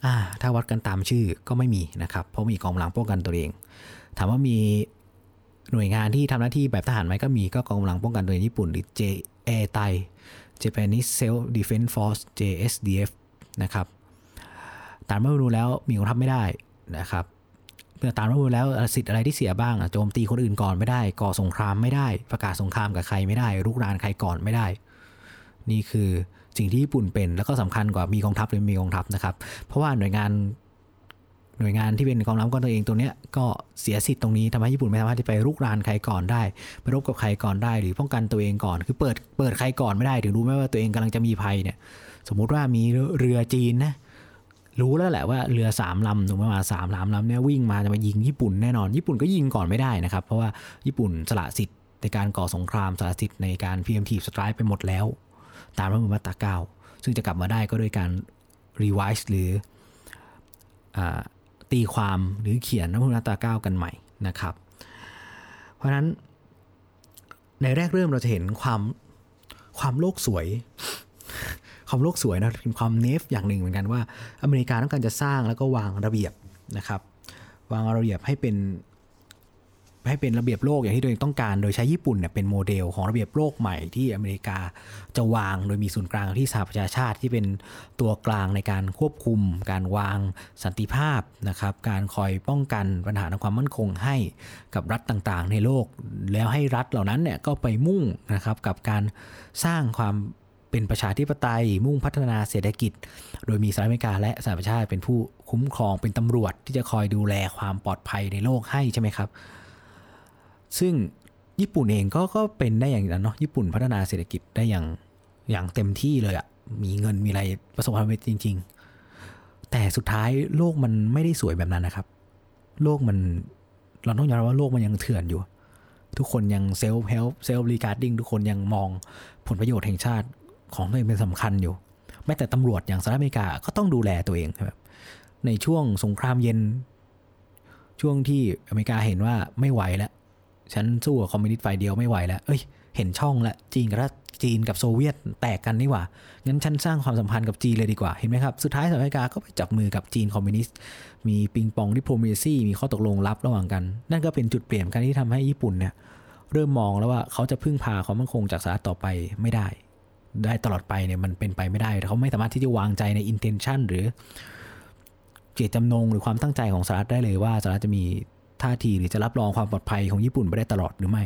Speaker 1: อ่าถ้าวัดกันตามชื่อก็ไม่มีนะครับ เพราะมีกองกำลังป้องกันตัวเอง ถามว่ามี หน่วยงานที่ทำหน้าที่แบบทหารไหมก็มีก็กองกำลังป้องกันตัวเองญี่ปุ่นหรือ JA ไต Japanese Self Defense Force JSDF นะครับตามรัฐมนูแล้วมีกองทัพไม่ได้นะครับเมื่อตามรัฐมนูแล้วสิทธิ์อะไรที่เสียบ้างโจมตีคนอื่นก่อนไม่ได้ ก่อสงครามไม่ได้ ประกาศสงครามกับใครไม่ได้รุกรานใครก่อนไม่ได้ นี่คือสิ่งที่ญี่ปุ่นเป็นแล้วก็สำคัญกว่ามีกองทัพหรือมีกองทัพนะครับ เพราะว่าหน่วยงาน หน่วยงานที่เป็นกองทัพก็ตัวเองตัวเนี้ยก็เสียสิทธิ์ตรงนี้ทำให้ญี่ปุ่นไม่สามารถที่ไปรุกรานใครก่อนได้ไปรบกับใครก่อนได้ หรือป้องกันตัวเองก่อน คือเปิดเปิดใครก่อนไม่ได้ ถึงรู้ไหมว่าตัวเองกำลังจะมีภัยเนี่ย สมมุติว่ามีเรือจีนนะรู้แล้วแหละว่าเรือสามลำถูกไหมมาสามลำลำเนี่ยวิ่งมาจะมายิงญี่ปุ่นแน่นอนญี่ปุ่นก็ยิงก่อนไม่ได้นะครับ เพราะว่าญี่ปุ่นสละสิทธิ์ในการก่อสงครามสละสิทธิ์ในการ preemptive strike ไปหมดแล้ว ตามรัฐธรรมนูญมาตราเก้าซึ่งจะกลับมาได้ก็โดยการ revise หรืออ ตีความหรือเขียนรัฐธรรมนูญมาตราเก้ากันใหม่นะครับ เพราะฉะนั้นในแรกเริ่มเราจะเห็นความความโลกสวย ความโลกสวยนะเป็นความ naive อย่างหนึ่งเหมือนกันว่า อเมริกาต้องการจะสร้างแล้วก็วางระเบียบนะครับ วางระเบียบให้เป็น ให้เป็นระเบียบโลกอย่างที่ตัวเองต้องการ โดยใช้ญี่ปุ่นเนี่ยเป็นโมเดลของระเบียบโลกใหม่ที่อเมริกาจะวาง โดยมีศูนย์กลางที่สหประชาชาติที่เป็นตัวกลางในการควบคุม การวางสันติภาพนะครับ การคอยป้องกันปัญหาทางความมั่นคงให้กับรัฐต่างๆ ในโลก แล้วให้รัฐเหล่านั้นเนี่ยก็ไปมุ่งนะครับกับการสร้างความเป็นประชาธิปไตยมุ่งพัฒนาเศรษฐกิจ โดยมีสหรัฐอเมริกาและสหประชาชาติเป็นผู้คุ้มครองเป็นตำรวจที่จะคอยดูแลความปลอดภัยในโลกให้ใช่ไหมครับ ซึ่งญี่ปุ่นเองก็ก็เป็นได้อย่างนั้นเนาะญี่ปุ่นพัฒนาเศรษฐกิจได้อย่างอย่างเต็มที่เลยอะมีเงินมีอะไรประสบความสำเร็จจริง ๆ แต่สุดท้ายโลกมันไม่ได้สวยแบบนั้นนะครับ โลกมันเราต้องยอมรับว่าโลกมันยังเถื่อนอยู่ ทุกคนยัง self-help self-regarding ทุกคนยังมองผลประโยชน์แห่งชาติของตัวเองเป็นสำคัญอยู่แม้แต่ตำรวจอย่างสหรัฐอเมริกาก็ต้องดูแลตัวเองครับในช่วงสงครามเย็น ช่วงที่อเมริกาเห็นว่าไม่ไหวแล้ว ฉันสู้กับคอมมิวนิสต์ฝ่ายเดียวไม่ไหวแล้วเอ้ยเห็นช่องล้วจีนกับจีนกับโซเวียตแตกกันนี่หว่า งั้นฉันสร้างความสัมพันธ์กับจีนเลยดีกว่า เห็นไหมครับ สุดท้ายสหรัฐอเมริกาก็ไปจับมือกับจีนคอมมิวนิสต์ มี ping pong diplomacy มีข้อตกลงลับระหว่างกัน นั่นก็เป็นจุดเปลี่ยนกันที่ทำให้ญี่ปุ่นเนี่ยเริ่มมองแล้วว่าเขาจะพึ่งพาความมั่นคงจากสหรัฐต่อไปไม่ได้ ได้ตลอดไปเนี่ยมันเป็นไปไม่ได้ เขาไม่สามารถที่จะวางใจใน intention หรือเจตจำนงหรือความตั้งใจของสหรัฐได้เลยว่าสหรัฐจะมี ท่าทีหรือจะรับรองความปลอดภัยของญี่ปุ่นไปได้ตลอดหรือไม่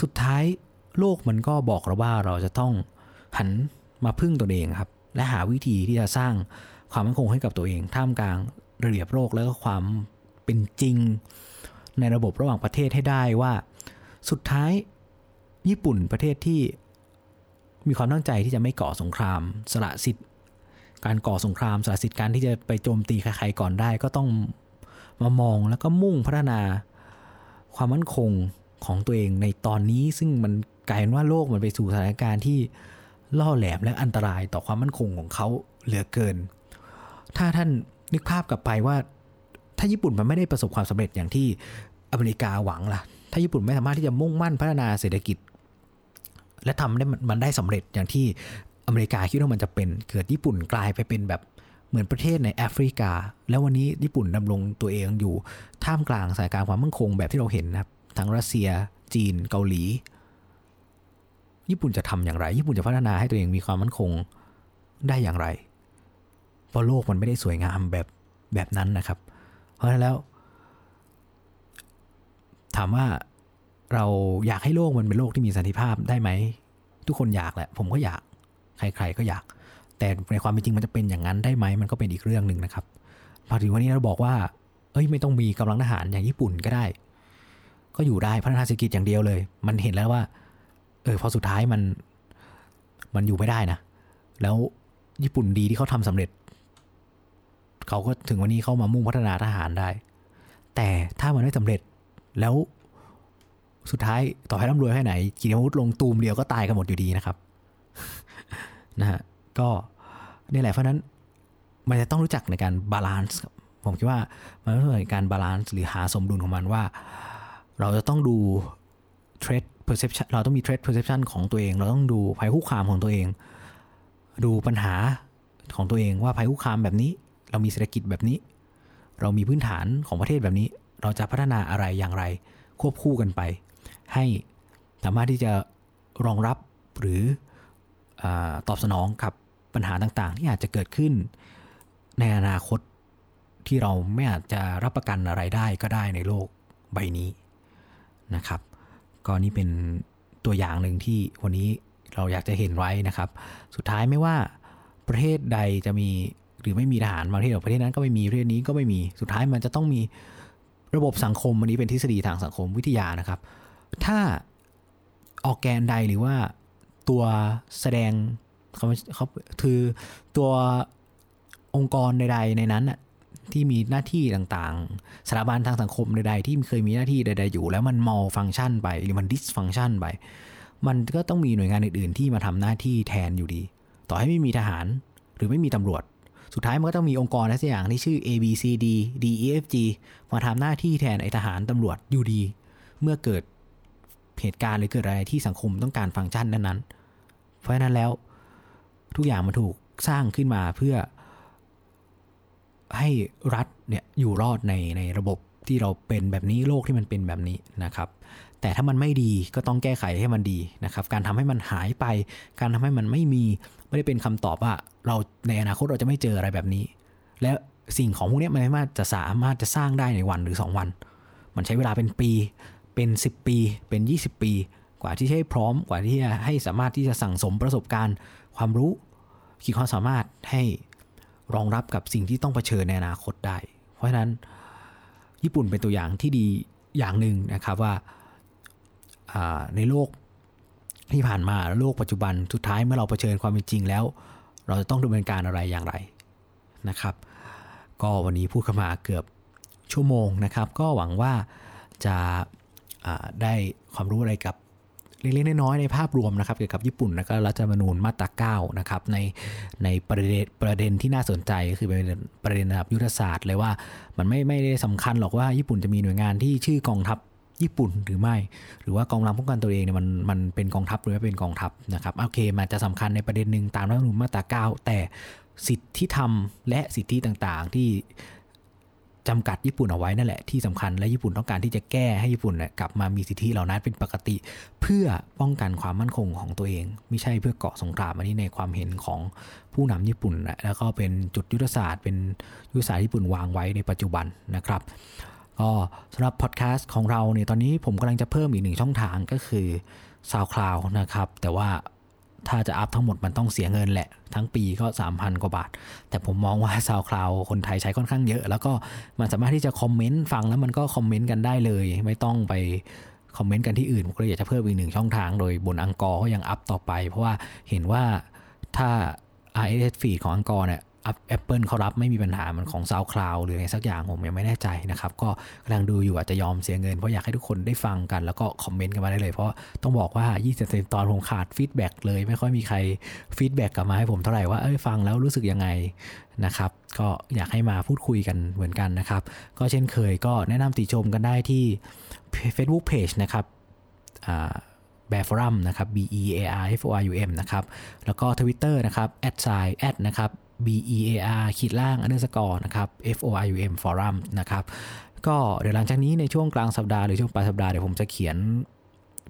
Speaker 1: สุดท้ายโลกมันก็บอกเราว่าเราจะต้องหันมาพึ่งตัวเองครับ และหาวิธีที่จะสร้างความมั่นคงให้กับตัวเอง ท่ามกลางระเบียบโลกแล้วก็ความเป็นจริง ในระบบระหว่างประเทศให้ได้ว่า สุดท้ายญี่ปุ่นประเทศที่มีความตั้งใจที่จะไม่ก่อสงคราม สละสิทธิ์ การก่อสงครามสละสิทธิ์การที่จะไปโจมตีใครๆก่อนได้ ก็ต้อง มามองแล้วก็มุ่งพัฒนาความมั่นคงของตัวเองในตอนนี้ซึ่งมันกลายเป็นว่าโลกมันไปสู่สถานการณ์ที่ล่อแหลมและอันตรายต่อความมั่นคงของเขาเหลือเกิน ถ้าท่านนึกภาพกลับไปว่า ถ้าญี่ปุ่นมันไม่ได้ประสบความสำเร็จอย่างที่อเมริกาหวังล่ะ ถ้าญี่ปุ่นไม่สามารถที่จะมุ่งมั่นพัฒนาเศรษฐกิจ และทำได้มันได้สำเร็จอย่างที่อเมริกาคิดว่ามันจะเป็น เกิดญี่ปุ่นกลายไปเป็นแบบ เหมือนประเทศในแอฟริกา แล้ววันนี้ญี่ปุ่นดำรงตัวเองอยู่ท่ามกลางสานการความมั่นคงแบบที่เราเห็นนะครับทั้งรัสเซีย จีน เกาหลี ญี่ปุ่นจะทำอย่างไร ญี่ปุ่นจะพัฒนาให้ตัวเองมีความมั่นคงได้อย่างไร เพราะโลกมันไม่ได้สวยงามแบบแบบนั้นนะครับ เพราะฉะนั้นแล้ว ถามว่าเราอยากให้โลกมันเป็นโลกที่มีสันติภาพได้ไหม ทุกคนอยากแหละ ผมก็อยาก ใคร ๆ ก็อยาก แต่ในความเป็นจริงมันจะเป็นอย่างนั้นได้ไหมมันก็เป็นอีกเรื่องหนึ่งนะครับพอถึงวันนี้เราบอกว่า เอ้ยไม่ต้องมีกำลังทหารอย่างญี่ปุ่นก็ได้ ก็อยู่ได้พัฒนาเศรษฐกิจอย่างเดียวเลย มันเห็นแล้วว่า เออพอสุดท้ายมันมันอยู่ไม่ได้นะ แล้วญี่ปุ่นดีที่เขาทำสำเร็จ เขาก็ถึงวันนี้เขามามุ่งพัฒนาทหารได้ แต่ถ้ามันไม่สำเร็จแล้วสุดท้ายต่อให้ร่ำรวยแค่ไหนกีอาวุธลงตูมเดียวก็ตายกันหมดอยู่ดีนะครับ นะฮะ ก็นี่แหละเพราะนั้นมันจะต้องรู้จักในการ balanceผมคิดว่ามันต้องในการ balance หรือหาสมดุลของมันว่า เราจะต้องดู threat perception เราต้องมี threat perception ของตัวเอง เราต้องดูภัยคุกคามของตัวเอง ดูปัญหาของตัวเองว่าภัยคุกคามแบบนี้ เรามีเศรษฐกิจแบบนี้ เรามีพื้นฐานของประเทศแบบนี้ เราจะพัฒนาอะไรอย่างไร ควบคู่กันไป ให้สามารถที่จะรองรับหรือตอบสนองกับ ปัญหาต่างๆ ที่อาจจะเกิดขึ้น ในอนาคตที่เราไม่อาจจะรับประกันอะไรได้ก็ได้ในโลกใบนี้นะครับ ก็นี่เป็นตัวอย่างหนึ่งที่วันนี้เราอยากจะเห็นไว้นะครับ สุดท้ายไม่ว่าประเทศใดจะมีหรือไม่มีทหารบางประเทศประเทศนั้นก็ไม่มีประเทศนี้ก็ไม่มีสุดท้ายมันจะต้องมีระบบสังคมอันนี้เป็นทฤษฎีทางสังคมวิทยานะครับ ถ้าออกแกนใดหรือว่าตัวแสดง เขาเขาคือตัวองค์กรใดๆในนั้นน่ะที่มีหน้าที่ต่างๆสถาบันทางสังคมใดๆที่เคยมีหน้าที่ใดๆอยู่ แล้วมันมอลฟังก์ชันไปหรือมันดิสฟังก์ชันไป มันก็ต้องมีหน่วยงานอื่นๆ ที่มาทำหน้าที่แทนอยู่ดี ต่อให้ไม่มีทหารหรือไม่มีตำรวจ สุดท้ายมันก็ต้องมีองค์กรอะไรสักอย่างที่ชื่อ A B C D D E F G มาทำหน้าที่แทนไอทหารตำรวจอยู่ดี เมื่อเกิดเหตุการณ์หรือเกิดอะไรที่สังคมต้องการฟังก์ชันนั้นๆเพราะฉะนั้นแล้ว ทุกอย่างมันถูกสร้างขึ้นมาเพื่อให้รัฐเนี่ยอยู่รอดในในระบบที่เราเป็นแบบนี้โลกที่มันเป็นแบบนี้นะครับ แต่ถ้ามันไม่ดีก็ต้องแก้ไขให้มันดีนะครับ การทำให้มันหายไป การทำให้มันไม่มีไม่ได้เป็นคำตอบว่า เราในอนาคตเราจะไม่เจออะไรแบบนี้ และสิ่งของพวกนี้มันไม่สามารถจะสามารถจะสร้างได้ในวันหรือ 2 วัน มันใช้เวลาเป็นปี เป็น 10 ปี เป็น 20 ปี กว่าที่จะให้พร้อมกว่าที่จะให้สามารถที่จะสั่งสมประสบการณ์ ความรู้ ขีดความสามารถให้รองรับกับสิ่งที่ต้องเผชิญในอนาคตได้ เพราะฉะนั้นญี่ปุ่นเป็นตัวอย่างที่ดีอย่างหนึ่งนะครับว่าในโลกที่ผ่านมาโลกปัจจุบันสุดท้ายเมื่อเราเผชิญความเป็นจริงแล้ว เราจะต้องดำเนินการอะไรอย่างไรนะครับ ก็วันนี้พูดเข้ามาเกือบชั่วโมงนะครับ ก็หวังว่าจะได้ความรู้อะไรกับ เล็กๆน้อยๆในภาพรวมนะครับเกี่ยวกับญี่ปุ่นแล้วก็รัฐธรรมนูญมาตราเก้านะครับในในประเด็นประเด็นที่น่าสนใจก็คือประเด็นประเด็นระดับยุทธศาสตร์เลยว่ามันไม่ไม่ได้สำคัญหรอกว่าญี่ปุ่นจะมีหน่วยงานที่ชื่อกองทัพญี่ปุ่นหรือไม่ หรือว่ากองทัพป้องกันตัวเองเนี่ยมันมันเป็นกองทัพหรือไม่เป็นกองทัพนะครับโอเคมันจะสำคัญในประเด็นหนึ่งตามรัฐธรรมนูญมาตราเก้าแต่สิทธิธรรมและสิทธิต่างๆ ที่ จำกัดญี่ปุ่นเอาไว้นั่นแหละที่สำคัญและญี่ปุ่นต้องการที่จะแก้ให้ญี่ปุ่นกลับมามีสิทธิเหล่านั้นเป็นปกติ เพื่อป้องกันความมั่นคงของตัวเอง ไม่ใช่เพื่อเกาะสงครามอันนี้ในความเห็นของผู้นำญี่ปุ่นแล้วก็เป็นจุดยุทธศาสตร์ เป็นยุทธศาสตร์ญี่ปุ่นวางไว้ในปัจจุบันนะครับก็สำหรับพอดแคสต์ของเราเนี่ยตอนนี้ผมกำลังจะเพิ่มอีกหนึ่งช่องทางก็คือ SoundCloud นะครับแต่ว่า ถ้าจะ up ทั้งหมดมันต้องเสียเงินแหละ ทั้งปีก็ 3,000 กว่าบาท แต่ผมมองว่า SoundCloud คนไทยใช้ค่อนข้างเยอะ แล้วก็มันสามารถที่จะ comment ฟังแล้วมันก็ comment กันได้เลย ไม่ต้องไป comment กันที่อื่นผมก็เลยอยากจะเพิ่มอีกหนึ่งช่องทาง โดยบน Anchor ก็ยัง up ต่อไป เพราะว่าเห็นว่าถ้า RSS feed ของ Anchor เนี่ย แอปเปิลเขารับไม่มีปัญหามันของ SoundCloud หรืออะไรสักอย่างผมยังไม่แน่ใจนะครับ ก็กำลังดูอยู่อาจจะยอมเสียเงิน เพราะอยากให้ทุกคนได้ฟังกัน แล้วก็ comment กันมาได้เลย เพราะต้องบอกว่า 20 ตอนผมขาด feedback เลย ไม่ค่อยมีใคร feedback กลับมาให้ผมเท่าไหร่ว่าเอ้ยฟังแล้วรู้สึกยังไงนะครับก็อยากให้มาพูดคุยกันเหมือนกันนะครับ ก็เช่นเคยก็แนะนำติชมกันได้ที่ Facebook Page นะครับ Bear Forum นะครับ B E A R F O R U M นะครับ แล้วก็ Twitter นะครับ at sign at นะครับ B E A R ขีดล่าง underscore นะครับ F O R U M Forum นะครับ ก็เดี๋ยวหลังจากนี้ในช่วงกลางสัปดาห์หรือช่วงปลายสัปดาห์เดี๋ยวผมจะเขียน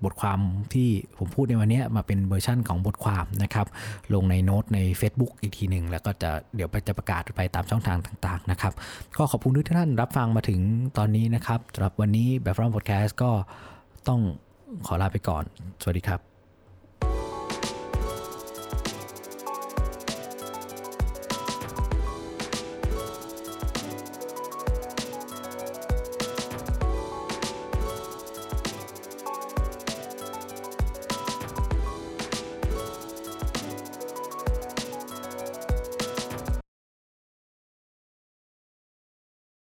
Speaker 1: บทความที่ผมพูดในวันนี้มาเป็นเวอร์ชั่นของบทความนะครับ ลงในโน้ตใน Facebook อีกทีหนึ่ง แล้วก็จะเดี๋ยวจะประกาศไปตามช่องทางต่างๆนะครับ ก็ขอบคุณทุกท่านรับฟังมาถึงตอนนี้นะครับสำหรับวันนี้ Bear Forum Podcast ก็ต้องขอลาไปก่อน สวัสดีครับ